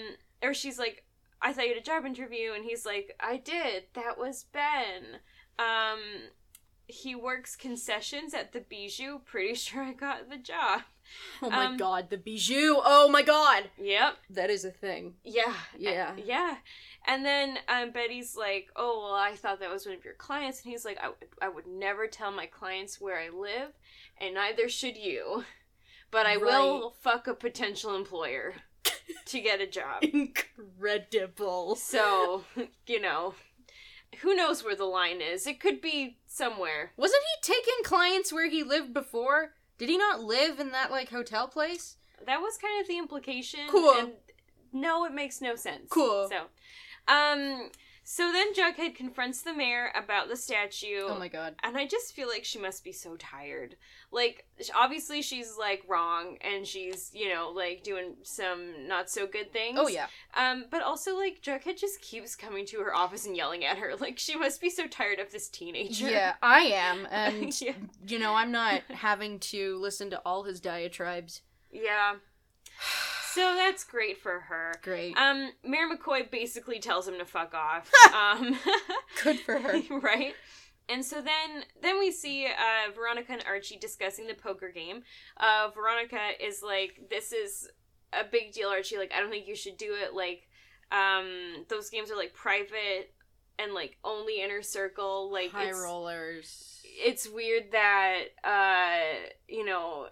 or she's like, I thought you had a job interview. And he's like, I did. That was Ben. Um, he works concessions at the Bijou. Pretty sure I got the job. Oh my Um, god, the bijou. Oh my god. Yep. That is a thing. Yeah. Yeah. Yeah. And then um, Betty's like, "Oh well, I thought that was one of your clients," and he's like, I, would- "I would never tell my clients where I live, and neither should you, but I will fuck a potential employer to get a job." Incredible. So you know, who knows where the line is? It could be somewhere. Wasn't he taking clients where he lived before? Did he not live in that like hotel place? That was kind of the implication. Cool. And no, it makes no sense. Cool. So, um, so then Jughead confronts the mayor about the statue. Oh my god. And I just feel like she must be so tired. Like, obviously she's like wrong, and she's you know like doing some not so good things. Oh yeah. Um, but also like Jughead just keeps coming to her office and yelling at her. Like she must be so tired of this teenager. Yeah, I am, and yeah. you know I'm not having to listen to all his diatribes. Yeah. So that's great for her. Great. Um, Mayor McCoy basically tells him to fuck off. um, Good for her. right? And so then then we see uh, Veronica and Archie discussing the poker game. Uh, Veronica is like, "This is a big deal, Archie. Like, I don't think you should do it. Like, um, those games are like private and like only inner circle. Like, High rollers. It's weird that uh, you know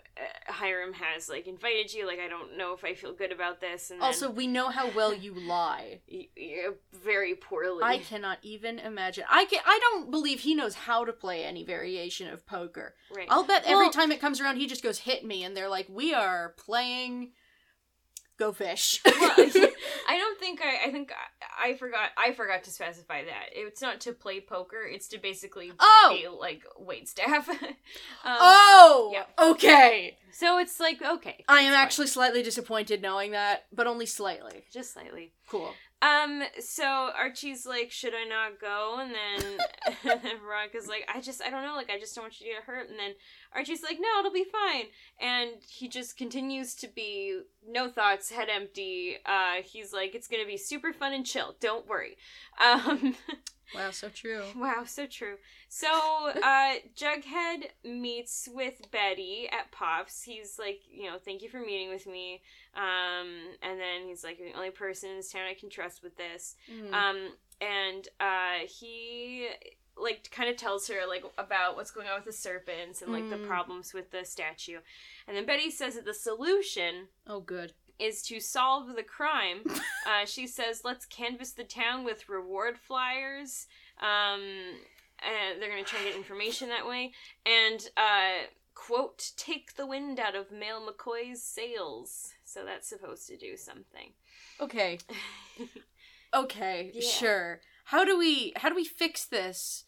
Hiram has like invited you. Like, I don't know if I feel good about this. And then, Also, we know how well you lie. very poorly. I cannot even imagine. I can. I don't believe he knows how to play any variation of poker. right. I'll bet every time it comes around, he just goes hit me, and they're like, "We are playing Go Fish." well, I don't think I. I think I, I forgot. I forgot to specify that it's not to play poker. It's to basically Oh! be like wait staff. um, oh, yeah. okay. so it's like okay. I am fine. actually slightly disappointed knowing that, but only slightly. just slightly. Cool. Um. So Archie's like, should I not go? And then and then Veronica's like, I just, I don't know. Like, I just don't want you to get hurt. And then Archie's like, no, it'll be fine. And he just continues to be no thoughts, head empty. Uh, he's like, it's gonna be super fun and chill. Don't worry. Um. Wow, so true. Wow, so true. So, uh, Jughead meets with Betty at Pops. He's like, you know, thank you for meeting with me. Um, and then he's like, you're the only person in this town I can trust with this. Mm. Um, and uh, he like kind of tells her like about what's going on with the serpents and like the Mm. problems with the statue. And then Betty says that the solution oh, good. Is to solve the crime. uh, she says, let's canvass the town with reward flyers. Um, and they're going to try to get information that way. And, uh, quote, take the wind out of Mayor McCoy's sails. So that's supposed to do something. Okay. Okay, Yeah. sure. How do we how do we fix this?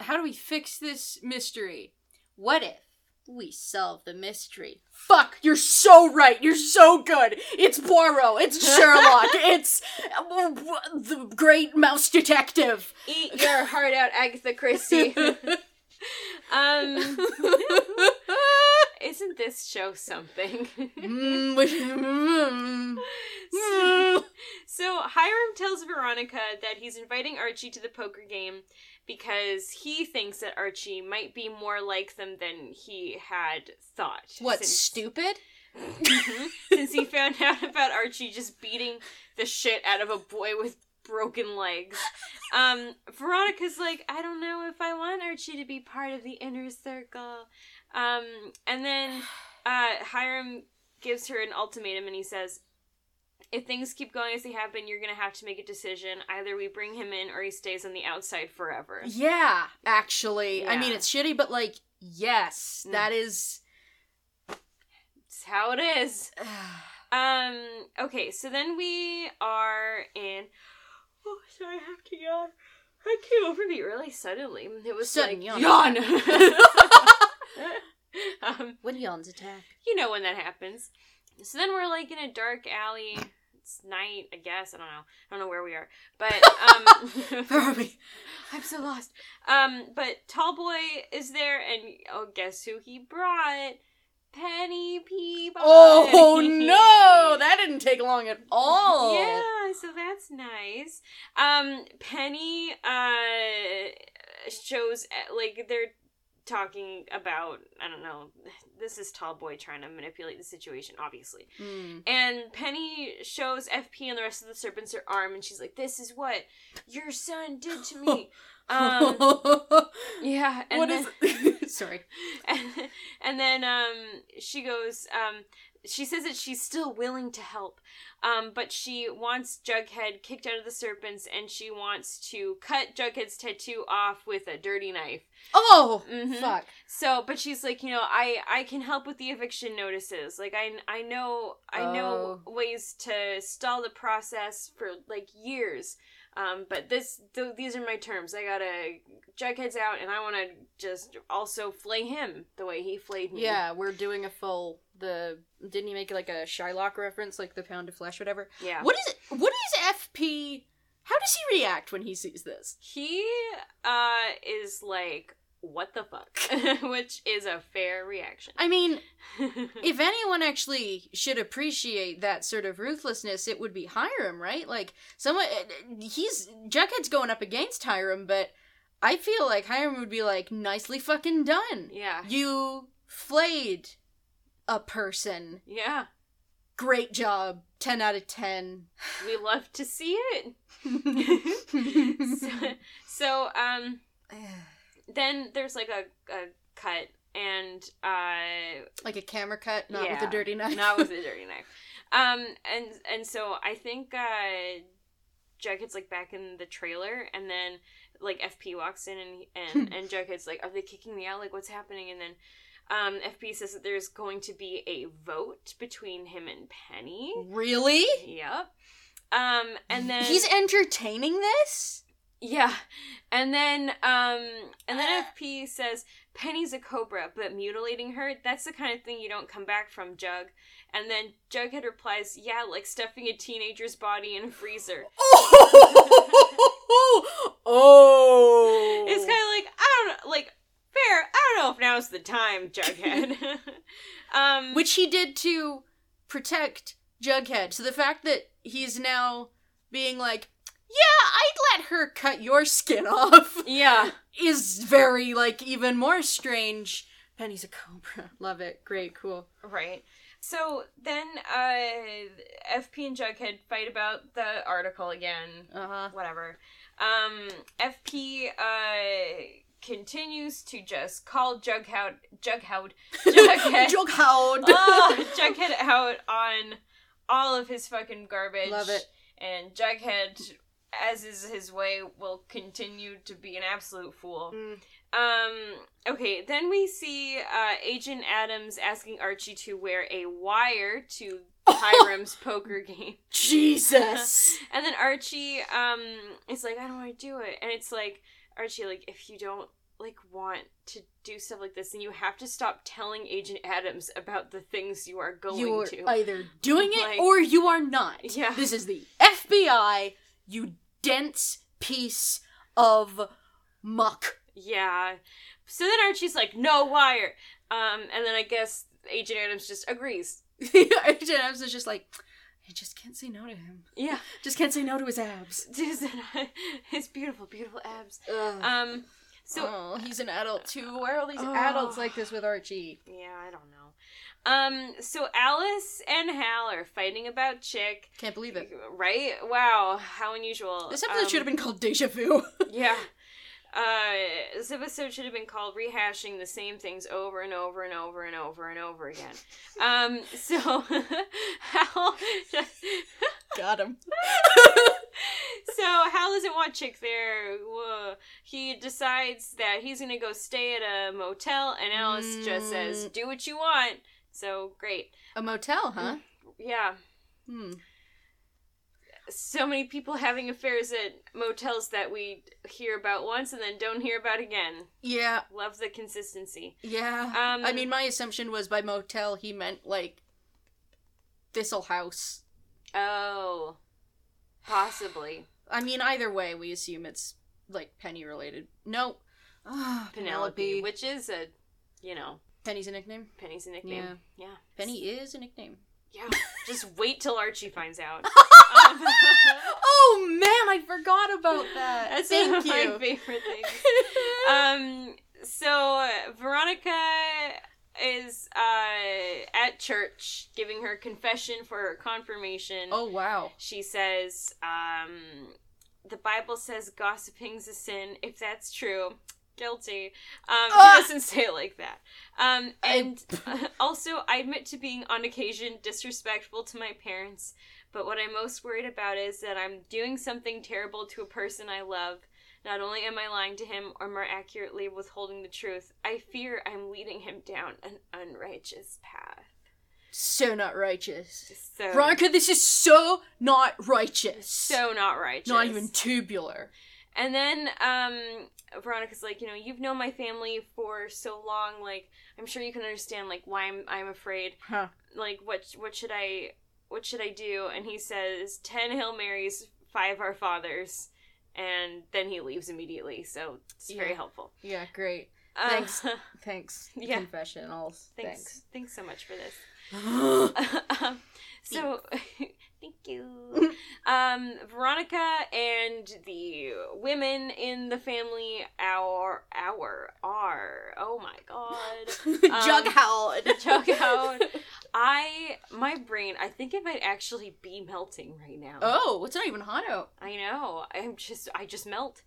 How do we fix this mystery? What if we solve the mystery? Fuck, you're so right. You're so good. It's Poirot. It's Sherlock. it's uh, the great mouse detective. Eat your heart out, Agatha Christie. um, isn't this show something? Mm, so, so Hiram tells Veronica that he's inviting Archie to the poker game because he thinks that Archie might be more like them than he had thought. What, since, stupid? Mhm. since he found out about Archie just beating the shit out of a boy with broken legs. Um, Veronica's like, I don't know if I want Archie to be part of the inner circle. Um, and then uh, Hiram gives her an ultimatum and he says, if things keep going as they have been, you're gonna have to make a decision. Either we bring him in or he stays on the outside forever. Yeah, actually. I mean, it's shitty, but like, yes, Mm. that is. It's how it is. Um, okay, so then we are in. Oh, sorry, I have to yawn. I came over me really suddenly. It was Sudden like, yawn. um, when yawns attack. you know when that happens. So then we're like in a dark alley. Night, I guess. I don't know. I don't know where we are, but um, Where are we? I'm so lost. Um, but Tallboy is there, and oh, guess who he brought? Penny Peabody. Oh no, that didn't take long at all. Yeah, so that's nice. Um, Penny uh shows uh, like they're talking about I don't know. This is Tallboy trying to manipulate the situation, obviously. Hmm. And Penny shows FP and the rest of the serpents her arm, and she's like, "This is what your son did to me." um, yeah, and what then, is? Sorry. and, and then um, she goes, um, she says that she's still willing to help, um, but she wants Jughead kicked out of the serpents, and she wants to cut Jughead's tattoo off with a dirty knife. Oh, Mhm. fuck. So, but she's like, you know, I I can help with the eviction notices. Like, I I know I know ways to stall the process for like years. Um, but this th- these are my terms. I gotta Jughead's out, and I want to just also flay him the way he flayed me. Yeah, we're doing a full. The didn't he make like a Shylock reference, like the pound of flesh, whatever? yeah. What is it? What is FP? How does he react when he sees this? He uh is like, what the fuck, which is a fair reaction. I mean, if anyone actually should appreciate that sort of ruthlessness, it would be Hiram, right? Like someone, he's Jughead's going up against Hiram, but I feel like Hiram would be like, "Nicely fucking done. yeah, You flayed a person. yeah. Great job. Ten out of 10. We love to see it. so, so um then there's like a, a cut and uh like a camera cut, not with a dirty knife. not with a dirty knife um and and so i think uh jughead's like back in the trailer and then like fp walks in and and and jughead's like are they kicking me out like what's happening and then um fp says that there's going to be a vote between him and penny really? yep um and then he's entertaining this. Yeah. And then um and then Uh. FP says Penny's a cobra, but mutilating her, that's the kind of thing you don't come back from, Jug. And then Jughead replies, Yeah, like stuffing a teenager's body in a freezer. Oh, oh. It's kind of like I don't know, like fair. I don't know if now's the time, Jughead. um which he did to protect Jughead. So the fact that he's now being like, "Yeah, I'd let her cut your skin off," yeah. is very like even more strange. Penny's a cobra. Love it. Great. Cool. Right. So then uh FP and Jughead fight about the article again. Uh huh. whatever. Um, FP uh continues to just call Jughead, Jughead, Jughead, Jughead. oh, Jughead out on all of his fucking garbage. Love it. And Jughead, as is his way, will continue to be an absolute fool. Mm. Um. Okay. Then we see uh, Agent Adams asking Archie to wear a wire to Hiram's poker game. Jesus. And then Archie um is like, I don't want to do it. And it's like, Archie, like, if you don't like want to do stuff like this, and you have to stop telling Agent Adams about the things you are going to. you are to. either doing it Like- or you are not. Yeah. This is the FBI, you dense piece of muck. yeah. So then Archie's like, no wire. Um, and then I guess Agent Adams just agrees. Agent Adams is just like, I just can't say no to him. Yeah. Just can't say no to his abs. His beautiful, beautiful abs. Ugh. Um, so oh, he's an adult too. Why are all these Oh. adults like this with Archie? yeah, I don't know. Um, so Alice and Hal are fighting about Chic. Can't believe it. Right? Wow, how unusual. This episode Um, should have been called Deja Vu. Yeah. Uh, this episode should have been called rehashing the same things over and over and over and over and over again. Um, so Hal, Got him. so Hal doesn't want Chic there. Whoa. He decides that he's gonna go stay at a motel, and Alice just says, Mm. "Do what you want." So great. A motel, huh? Yeah. Hmm. So many people having affairs at motels that we hear about once and then don't hear about again. Yeah, Love the consistency. yeah. Um, I mean, my assumption was by motel he meant like Thistle House. Oh, possibly I mean, either way, we assume it's like Penny related. No, Ah, Penelope, which is a, you know, Penny's a nickname. Penny's a nickname. Yeah. Penny is a nickname. Yeah. Just wait till Archie finds out. Um, oh man, I forgot about that. That's Thank one of you. my favorite things. um, so Veronica is uh, at church giving her confession for her confirmation. oh wow. She says, um, the Bible says gossiping's a sin. If that's true, guilty. Um, Ah! He doesn't say it like that. Um, I- and also, I admit to being on occasion disrespectful to my parents, but what I'm most worried about is that I'm doing something terrible to a person I love. Not only am I lying to him, or more accurately, withholding the truth, I fear I'm leading him down an unrighteous path. So not righteous. So, Veronica, this is so not righteous. so not righteous. not even tubular. And then um Veronica's like, you know, you've known my family for so long, like I'm sure you can understand like why I'm I'm afraid. Huh. Like what what should I what should I do? And he says 10 Hail Marys, 5 Our Fathers, and then he leaves immediately. So it's very helpful. Yeah, great. Uh, Thanks. Thanks. Yeah. Confessionals. thanks. Thanks so much for this. Um, so thank you um veronica and the women in the family our our are oh my god Jug Um. Jug Howard. i my brain i think it might actually be melting right now Oh, it's not even hot out. i know i'm just i just melt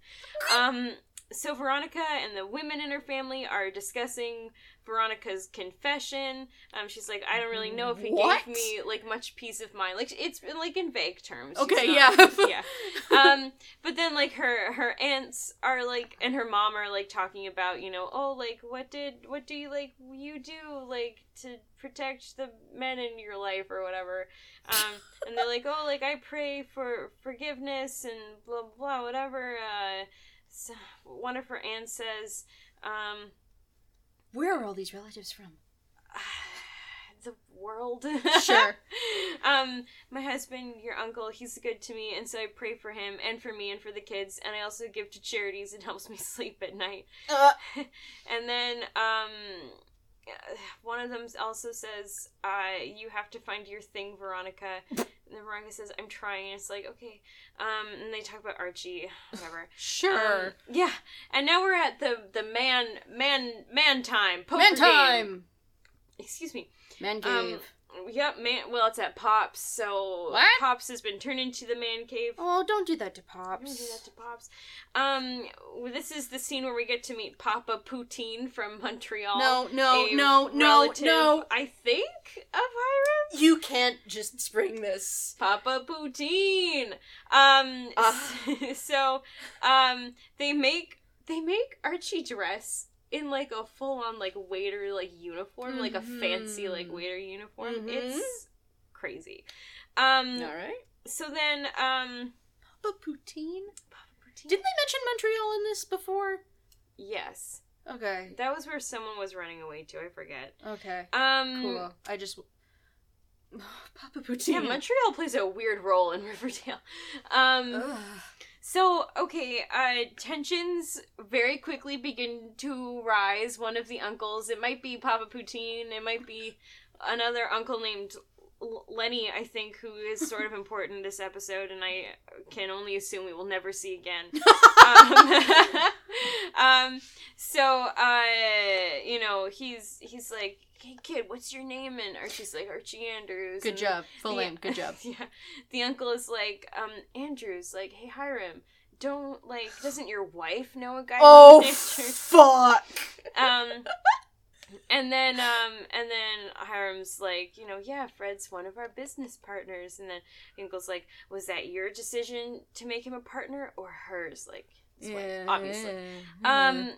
um so veronica and the women in her family are discussing veronica's confession. Um she's like i don't really know if he What? gave me like much peace of mind. Like it's like in vague terms. Okay, not- yeah. yeah. Um but then like her her aunts are like and her mom are like talking about you know oh like what did what do you like you do like to protect the men in your life or whatever. Um and they're like oh like i pray for forgiveness and blah blah whatever uh so one of her aunts says um Where are all these relatives from? the world Sure. um my husband your uncle he's good to me and so i pray for him and for me and for the kids and i also give to charities it helps me sleep at night Uh, and then um one of them also says uh you have to find your thing veronica then veronica says i'm trying and it's like okay um and they talk about archie whatever sure. Um, yeah and now we're at the the man man man time poker Man game. time. excuse me Man Um, cave. Yep, man. Well, it's at Pops, so What? Pops has been turned into the man cave. oh, don't do that to Pops. do that to Pops. Um, this is the scene where we get to meet Papa Poutine from Montreal. No, no, no, no, no. I think of Hiram. You can't just spring this. Papa Poutine. Um, Ah. so, um, they make they make Archie dress in like a full on like waiter like uniform, like a fancy like Mhm. waiter uniform. Mhm. It's crazy. Um, All right. so then, um, Papa Poutine. Papa Poutine. Didn't they mention Montreal in this before? yes, Okay. that was where someone was running away to. I forget. Okay. Um, Cool. I just. Papa Poutine. Yeah, Montreal plays a weird role in Riverdale. Um, Ugh. So, okay, uh, tensions very quickly begin to rise. One of the uncles, it might be Papa Poutine, it might be another uncle named L- Lenny, I think, who is sort of important in this episode, and I can only assume we will never see again. um, um, so, uh, you know, he's he's like, "Hey kid, what's your name?" And Archie's like, "Archie Andrews." Good and job. Full the- name. Good job. yeah. The uncle is like, um, Andrews, like, hey Hiram, don't like doesn't your wife know a guy Oh, fuck. Um and then um and then Hiram's like, you know, yeah, Fred's one of our business partners, and then Inkle's like, was that your decision to make him a partner or hers? Like, wife, obviously. Um,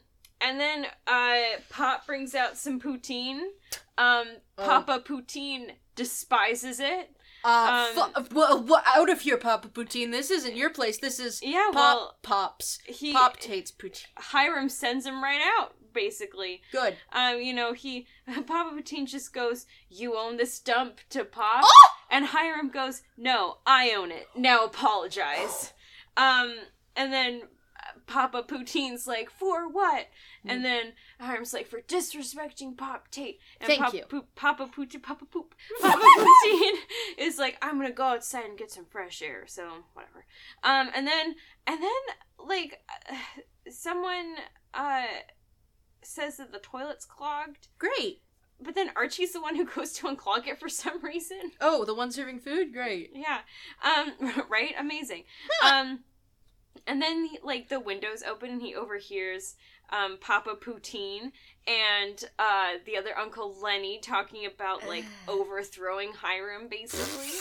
and then uh, Pop brings out some poutine. Um, Oh. Papa Poutine despises it. Uh, um, fu- wha- wha- out of here, Papa Poutine. This isn't your place. This is Yeah, Pop well, Pops. he Pop Tate's Poutine. Hiram sends him right out, basically. Good. Um, you know, he Papa Poutine just goes, "You own this dump to Pop," Oh! and Hiram goes, "No, I own it. Now apologize." Um, and then Papa Poutine's like, "For what?" And then Hiram's like, "For disrespecting Pop Tate." And Thank Pop- you. Poop, Papa Poutine, Papa Poop, Papa Poutine is like, "I'm gonna go outside and get some fresh air." So whatever. Um, and then and then like uh, someone uh says that the toilet's clogged. Great. But then Archie's the one who goes to unclog it for some reason. Oh, the one serving food? Great. Yeah. Um right? Amazing. Um and then like the windows open and he overhears um Papa Poutine and uh the other uncle Lenny talking about like overthrowing Hiram basically.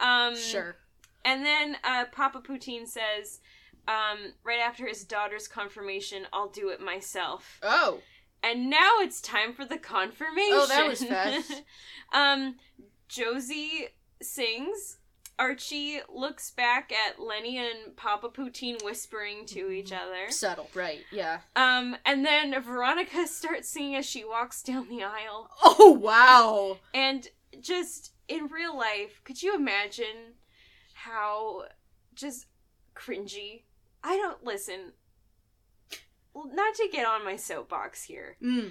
Um Sure. and then uh Papa Poutine says um right after his daughter's confirmation, I'll do it myself. Oh. And now it's time for the confirmation. Oh, that was fast. um, Josie sings. Archie looks back at Lenny and Papa Poutine whispering to each Mm-hmm. other. Subtle. Right. Yeah. Um, and then Veronica starts singing as she walks down the aisle. Oh, wow. And just in real life, could you imagine how just cringy? I don't listen. Well, not to get on my soapbox here. Mm.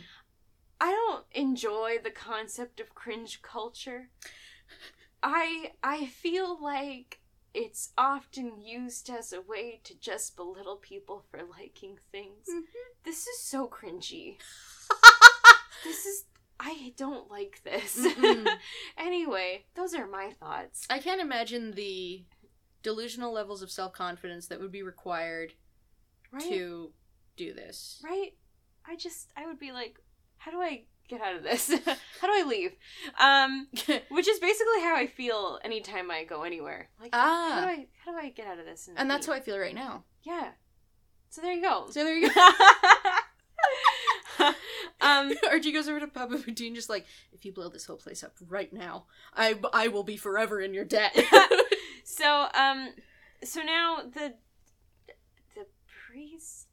I don't enjoy the concept of cringe culture. I I feel like it's often used as a way to just belittle people for liking things. Mhm. This is so cringy. this is I don't like this. Anyway, those are my thoughts. I can't imagine the delusional levels of self confidence that would be required Right? to do this. Right? I just I would be like, how do I get out of this? how do I leave? Um which is basically how I feel anytime I go anywhere. Like how do ah. I how do I get out of this? And that's how? I feel right now. Yeah. So there you go. So there you go. um Archie goes over to Papa Poutine, just like, if you blow this whole place up right now, I, I will be forever in your debt. so um so now the the priest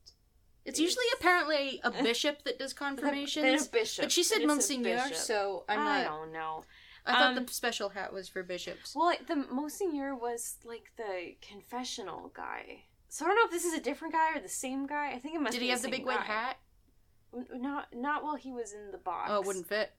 it's usually apparently a bishop that does the, confirmations. the bishop. But she said Monsignor, so I'm not. I don't know. I thought Um, the special hat was for bishops. Well, the Monsignor was like the confessional guy. So I don't know if this is a different guy or the same guy. I think it must. Did he have the big white hat? Not not while he was in the box. Oh, it wouldn't fit.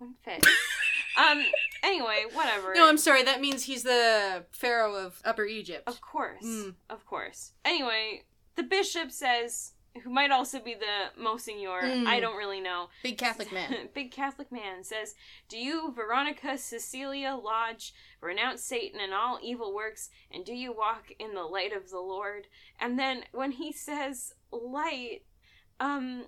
Wouldn't fit. um. Anyway, whatever. No, I'm sorry. That means he's the pharaoh of Upper Egypt. Of course. Mm. Of course. Anyway, the bishop says, who might also be the Monsignor, Mm. I don't really know. Big Catholic man. Big Catholic man says, Do you, Veronica Cecilia Lodge, renounce Satan and all evil works, and do you walk in the light of the Lord? And then when he says light, um,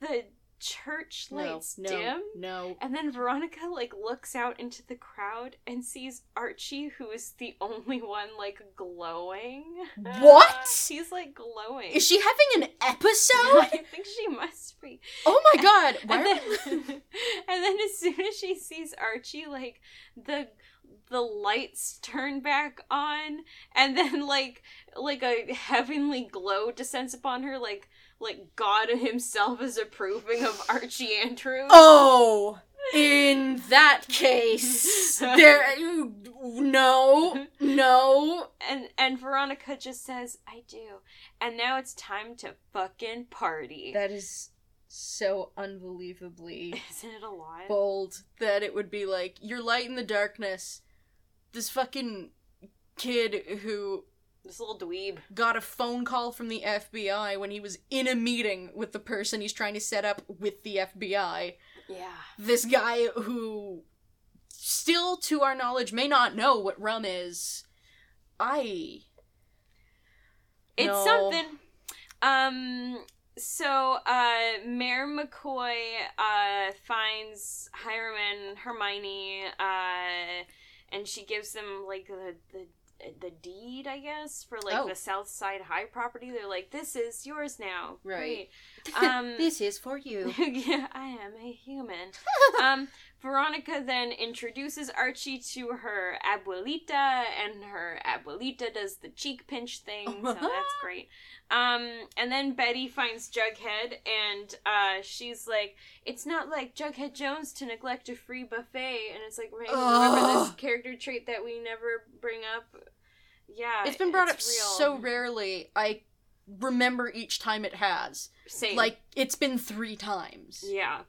the church No, lights no, dim. no. And then Veronica like looks out into the crowd and sees Archie, who is the only one like glowing. What? He's like glowing. Is she having an episode? I think she must be. oh my god! And are then, and then as soon as she sees Archie, like the the lights turn back on, and then like like a heavenly glow descends upon her, like like God himself is approving of Archie Andrews. Oh, in that case, there. No, no. And and Veronica just says, "I do," and now it's time to fucking party. That is so unbelievably Isn't it a lot? bold that it would be like you're light in the darkness. This fucking kid who this little dweeb. got a phone call from the FBI when he was in a meeting with the person he's trying to set up with the FBI. Yeah. This guy who still to our knowledge may not know what rum is. I It's No. something. Um. so uh, Mayor McCoy uh, finds Hiram and Hermione, uh, and she gives them like the the the deed, I guess, for like Oh. the South Side High property. They're like, "This is yours now." Right. Um, this is for you. yeah, I am a human. um, Veronica then introduces Archie to her abuelita, and her abuelita does the cheek pinch thing, so that's great. Um, and then Betty finds Jughead, and uh, she's like, "It's not like Jughead Jones to neglect a free buffet," and it's like, "Right, remember this character trait that we never bring up? Yeah, It's been brought up real. so rarely. I remember each time it has. Same. Like it's been three times. Yeah.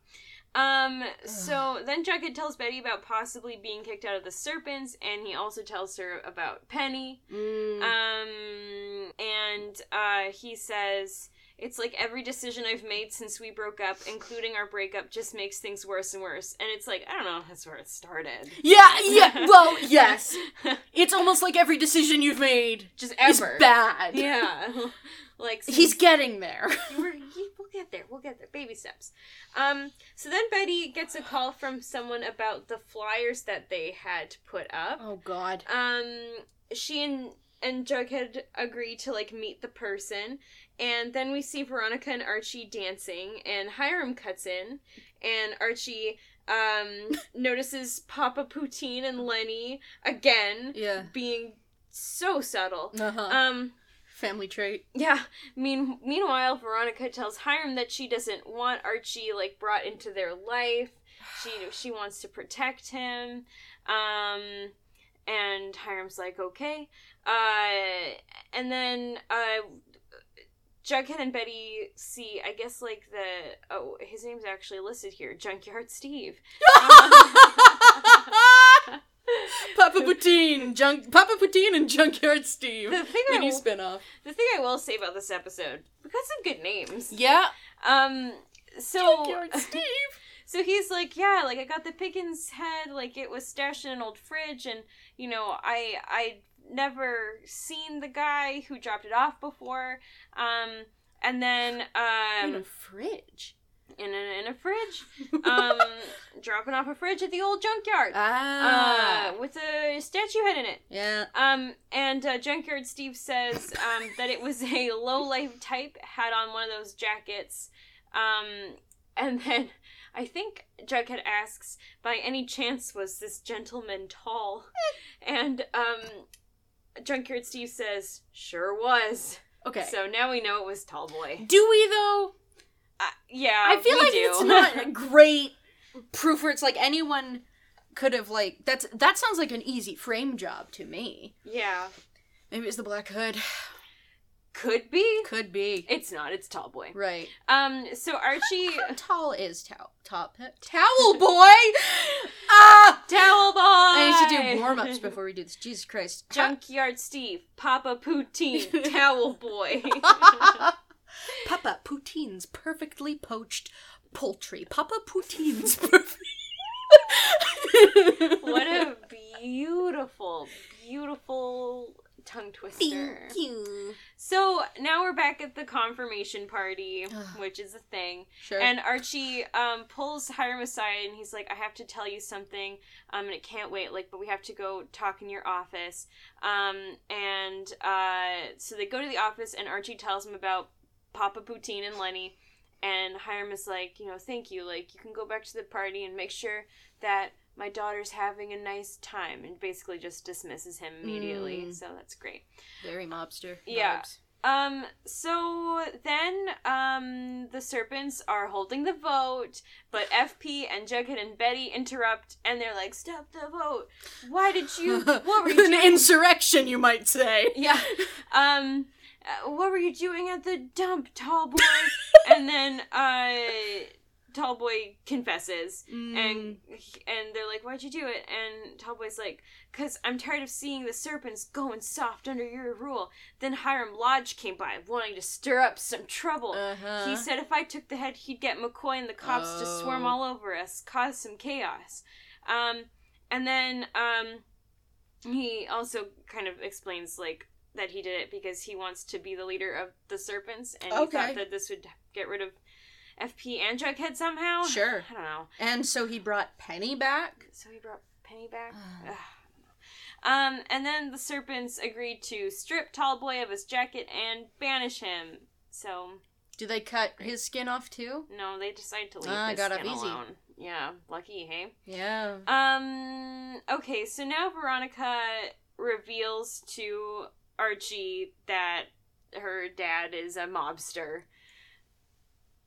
Um, so then Jughead tells Betty about possibly being kicked out of the Serpents, and he also tells her about Penny. Mm. Um, and uh, he says, It's like every decision I've made since we broke up, including our breakup, just makes things worse and worse. And it's like, I don't know, that's where it started. yeah, yeah. Well, yes. It's almost like every decision you've made just is ever. bad. Yeah. like, He's getting there. We're, we'll get there. We'll get there. Baby steps. Um. So then Betty gets a call from someone about the flyers that they had put up. Oh God. Um. She and and Jughead agree to like meet the person, and then we see Veronica and Archie dancing, and Hiram cuts in, and Archie um notices Papa Poutine and Lenny again Yeah. being so subtle. Uh-huh. Um. Family trait. Yeah. Mean meanwhile, Veronica tells Hiram that she doesn't want Archie like brought into their life. She she wants to protect him. Um and Hiram's like, "Okay." Uh and then uh Jughead and Betty see, I guess, like the oh, his name's actually listed here, Junkyard Steve. Papa Poutine, junk. Papa Poutine and Junkyard Steve. The thing I Mini will- spin off. The thing I will say about this episode, we got some good names. Yeah. Um, so Junkyard Steve. So he's like, yeah, like I got the Pickens head, like it was stashed in an old fridge, and you know, I I never seen the guy who dropped it off before. Um, and then um, In a fridge. in a in a fridge, um, dropping off a fridge at the old junkyard, ah. uh, with a statue head in it. yeah. Um, and uh, Junkyard Steve says um, that it was a low life type, had on one of those jackets. Um, and then I think Jughead asks, by any chance was this gentleman tall? and um, Junkyard Steve says, sure was. Okay. So now we know it was Tall Boy. do we though? Uh, yeah, I feel like do. it's not a great proof where it's like anyone could have like that's that sounds like an easy frame job to me. yeah, Maybe it's the Black Hood. Could be. Could be. It's not. It's Tall Boy. Right. Um. So Archie, How tall is towel top towel boy? ah! Towel Boy. I need to do warm ups before we do this. Jesus Christ. Junkyard Steve, Papa Poutine, Towel Boy. Papa Poutine's perfectly poached poultry. Papa Poutine's perfect. what a beautiful, beautiful tongue twister. Thank you. So now we're back at the confirmation party, which is a thing. Sure. And Archie um, pulls Hiram aside and he's like, I have to tell you something. Um, and it can't wait. Like, but we have to go talk in your office. Um, and uh, so they go to the office and Archie tells him about Papa Poutine and Lenny. And Hiram is like, you know, thank you. Like, you can go back to the party and make sure that my daughter's having a nice time. And basically just dismisses him immediately. Mm. So that's great. Very mobster. Yeah. vibes. Um, so then, um, the serpents are holding the vote, but FP and Jughead and Betty interrupt, and they're like, stop the vote. Why did you, what were you doing? An insurrection, you might say. yeah. Um, uh, what were you doing at the dump, tall boy? and then, uh, tall boy confesses. Mm. And and they're like, "Why'd you do it?" And Tallboy's like, "Cause I'm tired of seeing the serpents going soft under your rule." Then Hiram Lodge came by, wanting to stir up some trouble. uh-huh. He said if I took the head, he'd get McCoy and the cops to swarm Oh. all over us, cause some chaos. Um, and then um, he also kind of explains like that he did it because he wants to be the leader of the serpents, and he thought that this would get rid of FP and Jughead somehow. Sure. I don't know. And so he brought Penny back. So he brought Penny back. Um, and then the serpents agreed to strip Tallboy of his jacket and banish him. So Do they cut his skin off too? no, they decided to leave Ah, his got skin easy. alone. Yeah, lucky, hey. Yeah. Um. Okay, so now Veronica reveals to Archie that her dad is a mobster.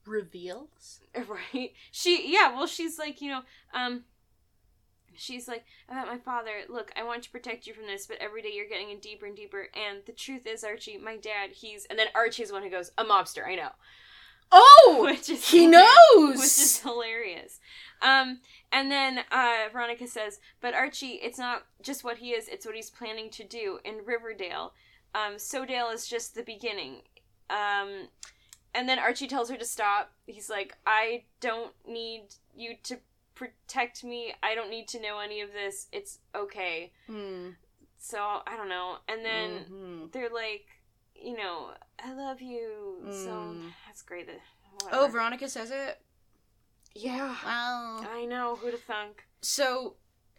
Reveals. Right? She yeah, well she's like, you know, um she's like, about my father, look, I want to protect you from this, but every day you're getting in deeper and deeper and the truth is, Archie, my dad, he's and then Archie's the one who goes, A mobster, I know. Oh, Which is he knows. Which is hilarious. Um and then uh Veronica says, But Archie, it's not just what he is, it's what he's planning to do in Riverdale. Um SoDale is just the beginning. Um and then Archie tells her to stop. He's like, I don't need you to protect me. I don't need to know any of this. It's okay. Hmm. So, I don't know. And then Mhm. they're like, you know, I love you. So, Mm. that's great. that- Oh. Veronica says it. yeah. Wow. I know. Who'd have thunk? So,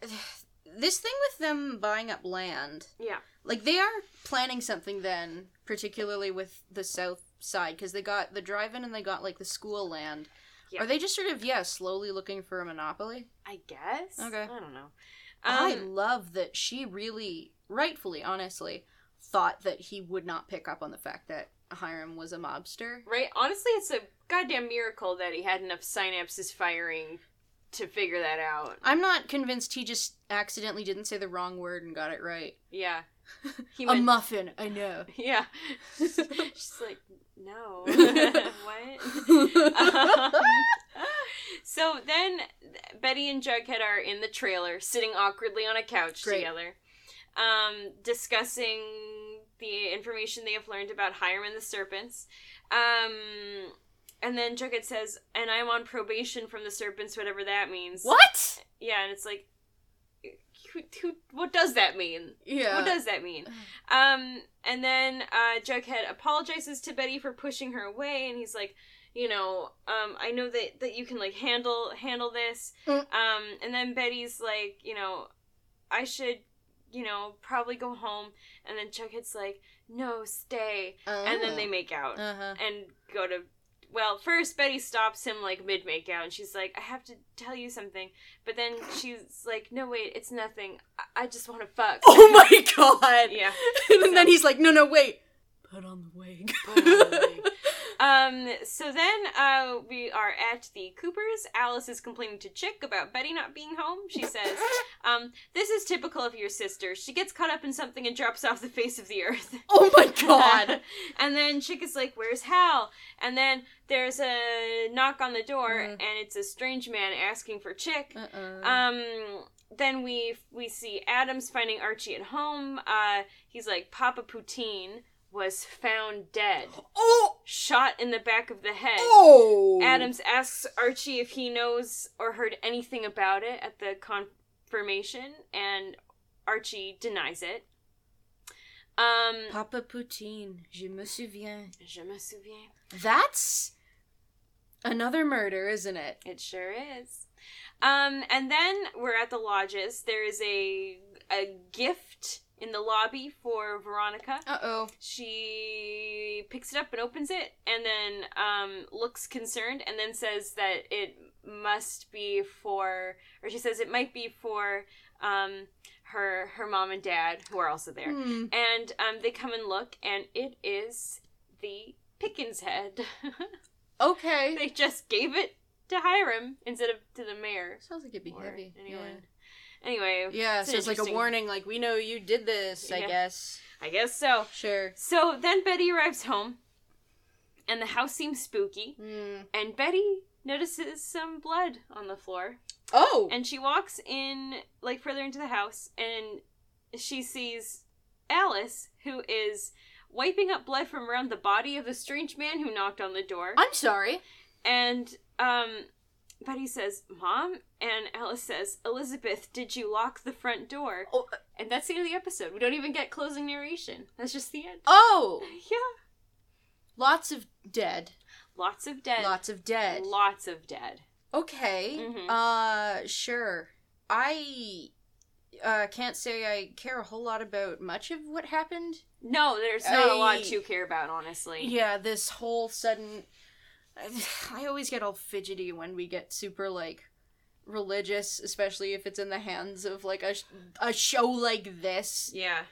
this thing with them buying up land, Yeah. Like they are planning something then, particularly with the south side, because they got the drive-in and they got like the school land. Yeah. Are they just sort of yeah slowly looking for a monopoly? I guess. Okay. I don't know. I Um, love that she really, rightfully, honestly, thought that he would not pick up on the fact that Hiram was a mobster. right? Honestly, it's a goddamn miracle that he had enough synapses firing to figure that out. I'm not convinced he just accidentally didn't say the wrong word and got it right. Yeah. He a meant- muffin, I know. Yeah. She's like, no. what? Um, so then Betty and Jughead are in the trailer, sitting awkwardly on a couch Great. together, um, discussing the information they have learned about Hiram and the serpents. Um, and then Jughead says, and I'm on probation from the serpents, whatever that means. What? Yeah, and it's like, who, who, what does that mean? Yeah. What does that mean? Um, and then uh, Jughead apologizes to Betty for pushing her away, and he's like, you know, um, I know that that you can like handle handle this. Mm. Um, and then Betty's like, you know, I should, you know, probably go home. And then Jughead's like, no, stay. And then they make out Uh huh. and go to. Well, first Betty stops him like mid make out, and she's like, "I have to tell you something," but then she's like, "No, wait, it's nothing. I, I just want to fuck." Oh my god. yeah. and then he's like, no, no, wait. Put on the wig. Put on the wig. Um, so then uh, we are at the Coopers. Alice is complaining to Chic about Betty not being home. She says, um, This is typical of your sister. She gets caught up in something and drops off the face of the earth. oh my god. and then Chic is like, Where's Hal? And then there's a knock on the door, Mm. and it's a strange man asking for Chic. Uh-uh. Um, then we we see Adams finding Archie at home. Uh, he's like, Papa Poutine was found dead oh. shot in the back of the head. Oh. Adams asks Archie if he knows or heard anything about it at the confirmation, and Archie denies it. Um, Papa Poutine, je me souviens. je me souviens. That's another murder, isn't it? It sure is. Um, and then we're at the lodges. There is a a gift in the lobby for Veronica. Uh oh. She picks it up and opens it, and then um, looks concerned, and then says that it must be for, or she says it might be for um, her her mom and dad who are also there. Hmm. And um, they come and look, and it is the Pickens head. Okay. they just gave it to Hiram instead of to the mayor. Sounds like it'd be heavy. anyone. Anyway, Yeah, yeah it's so it's like a warning, like, we know you did this, I guess. I guess so. Sure. So then Betty arrives home, and the house seems spooky. Hmm. And Betty notices some blood on the floor. Oh! And she walks in, like, further into the house, and she sees Alice, who is wiping up blood from around the body of the strange man who knocked on the door. I'm sorry. And, um, Betty says, Mom? And Alice says, Elizabeth, did you lock the front door? Oh. And that's the end of the episode. We don't even get closing narration. That's just the end. Oh! Yeah. Lots of dead. Lots of dead. Lots of dead. Lots of dead. Okay. Mhm. Uh sure. I uh can't say I care a whole lot about much of what happened. No, there's not a lot to care about, honestly. Yeah, this whole sudden I always get all fidgety when we get super like religious, especially if it's in the hands of like a sh- a show like this. Yeah.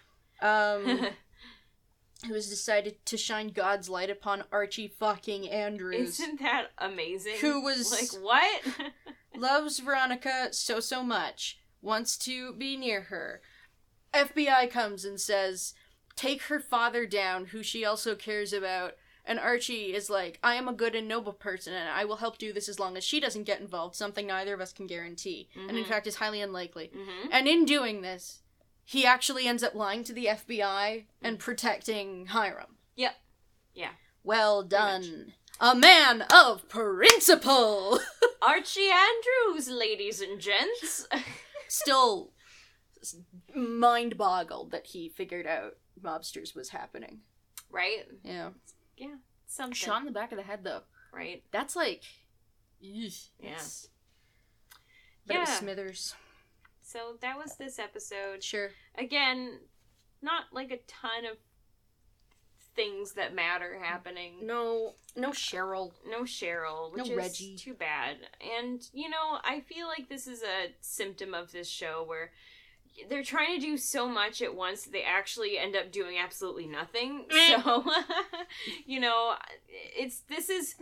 Um who has decided to shine God's light upon Archie fucking Andrews. Isn't that amazing? Who was- like what? loves Veronica so so much, wants to be near her. FBI comes and says, "Take her father down, who she also cares about." And Archie is like, "I am a good and noble person, and I will help do this as long as she doesn't get involved. Something neither of us can guarantee, and in Mhm. fact is highly unlikely." hmm And in doing this, he actually ends up lying to the FBI and protecting Hiram. Yep. Yeah. Well done. A man of principle. Archie Andrews, ladies and gents. still mind boggled that he figured out mobsters was happening. right? Yeah. Yeah. Something. Shot in the back of the head though. Right. That's like eesh, Yeah. But it was Yeah. Smithers. So that was this episode. Sure. Again, not like a ton of things that matter happening. No no Cheryl. No Cheryl, which No is Reggie. too bad. And you know, I feel like this is a symptom of this show where they're trying to do so much at once that they actually end up doing absolutely nothing. So, you know, it's this is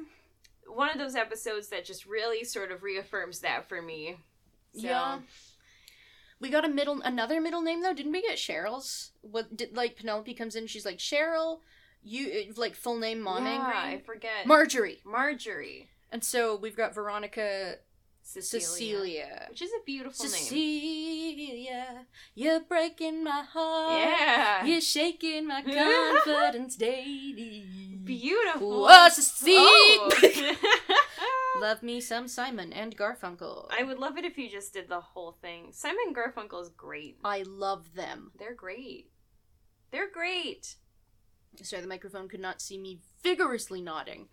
one of those episodes that just really sort of reaffirms that for me. So, Yeah. We got a middle another middle name though, didn't we get Cheryl's? What did like Penelope comes in, she's like, Cheryl, you like full name mom yeah, I forget. Marjorie. Marjorie. And so we've got Veronica Cecilia. Cecilia. Which is a beautiful name. Cecilia, you're breaking my heart. Yeah. You're shaking my confidence daily. Beautiful. Whoa, Cecilia. Oh. Love me some Simon and Garfunkel. I would love it if you just did the whole thing. Simon and Garfunkel is great. I love them. They're great. They're great. Sorry, the microphone could not see me vigorously nodding.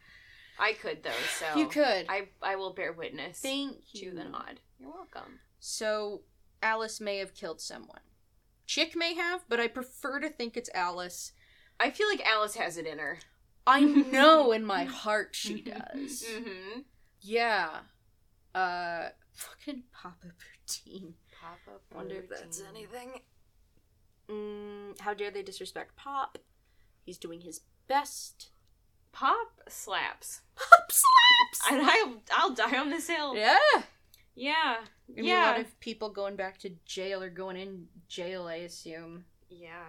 I could though, so You could. I I will bear witness Thank to you. the nod. You're welcome. So, Alice may have killed someone. Chic may have, but I prefer to think it's Alice. I feel like Alice has it in her. I know in my heart she does. mm-hmm. Yeah. Uh, fucking Papa Poutine. Papa. Poutine. Wonder if that's anything. Mm, how dare they disrespect Pop? He's doing his best. Pop slaps. Pop slaps! And I'll I'll die on this hill. Yeah. Yeah. Gonna Yeah. a lot of people going back to jail or going in jail, I assume. Yeah.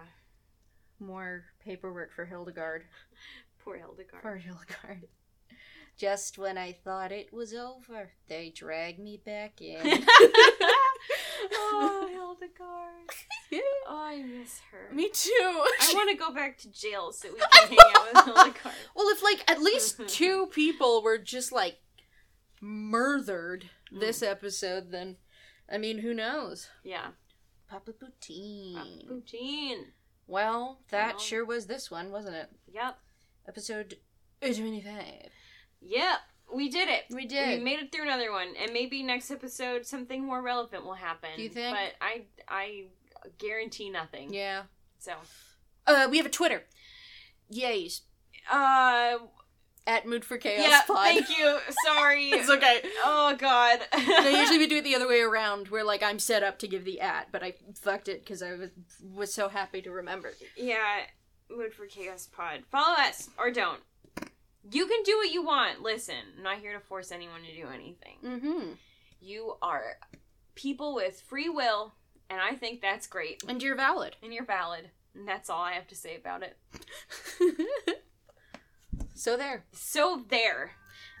More paperwork for Hildegard. Poor Hildegard. Poor Hildegard. Just when I thought it was over, they dragged me back in. oh, Hildegard. Oh, I miss her. me too. I want to go back to jail so we can hang out with Hildegard. Well, if like at least two people were just like murdered this mm. episode, then I mean, who knows? Yeah. Papa Poutine. Poutine. Well, that Well. sure was this one, wasn't it? Yep. Episode twenty-five. Yep. We did it. We did. We made it through another one, and maybe next episode something more relevant will happen. Do you think? But I, I guarantee nothing. yeah. So, Uh, we have a Twitter. Yays uh, at Mood for Chaos yeah. Pod. Thank you. Sorry. it's okay. Oh God. no, usually we do it the other way around, where like I'm set up to give the at, but I fucked it because I was was so happy to remember. Yeah, Mood for Chaos Pod. Follow us or don't. You can do what you want. Listen, I'm not here to force anyone to do anything. Mm-hmm. You are people with free will, and I think that's great. And you're valid. And you're valid. And that's all I have to say about it. so there. So there.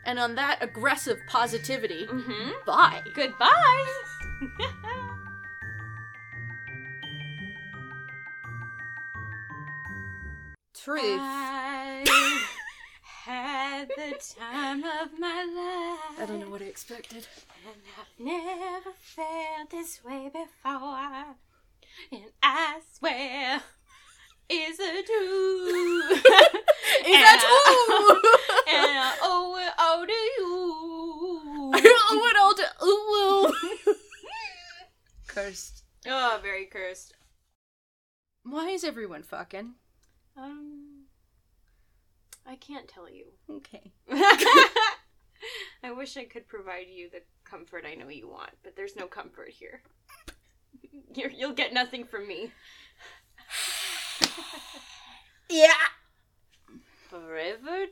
And on that aggressive positivity, Mm-hmm. bye. Goodbye. Truth. I had the time of my life. I don't know what I expected. And I've never felt this way before. And I swear is a two. Is that And I owe it all to you. oh, it all to ooh. Cursed. Oh, very cursed. Why is everyone fucking? Um, I can't tell you. Okay. I wish I could provide you the comfort I know you want, but there's no comfort here. You're, you'll get nothing from me. Yeah. Forever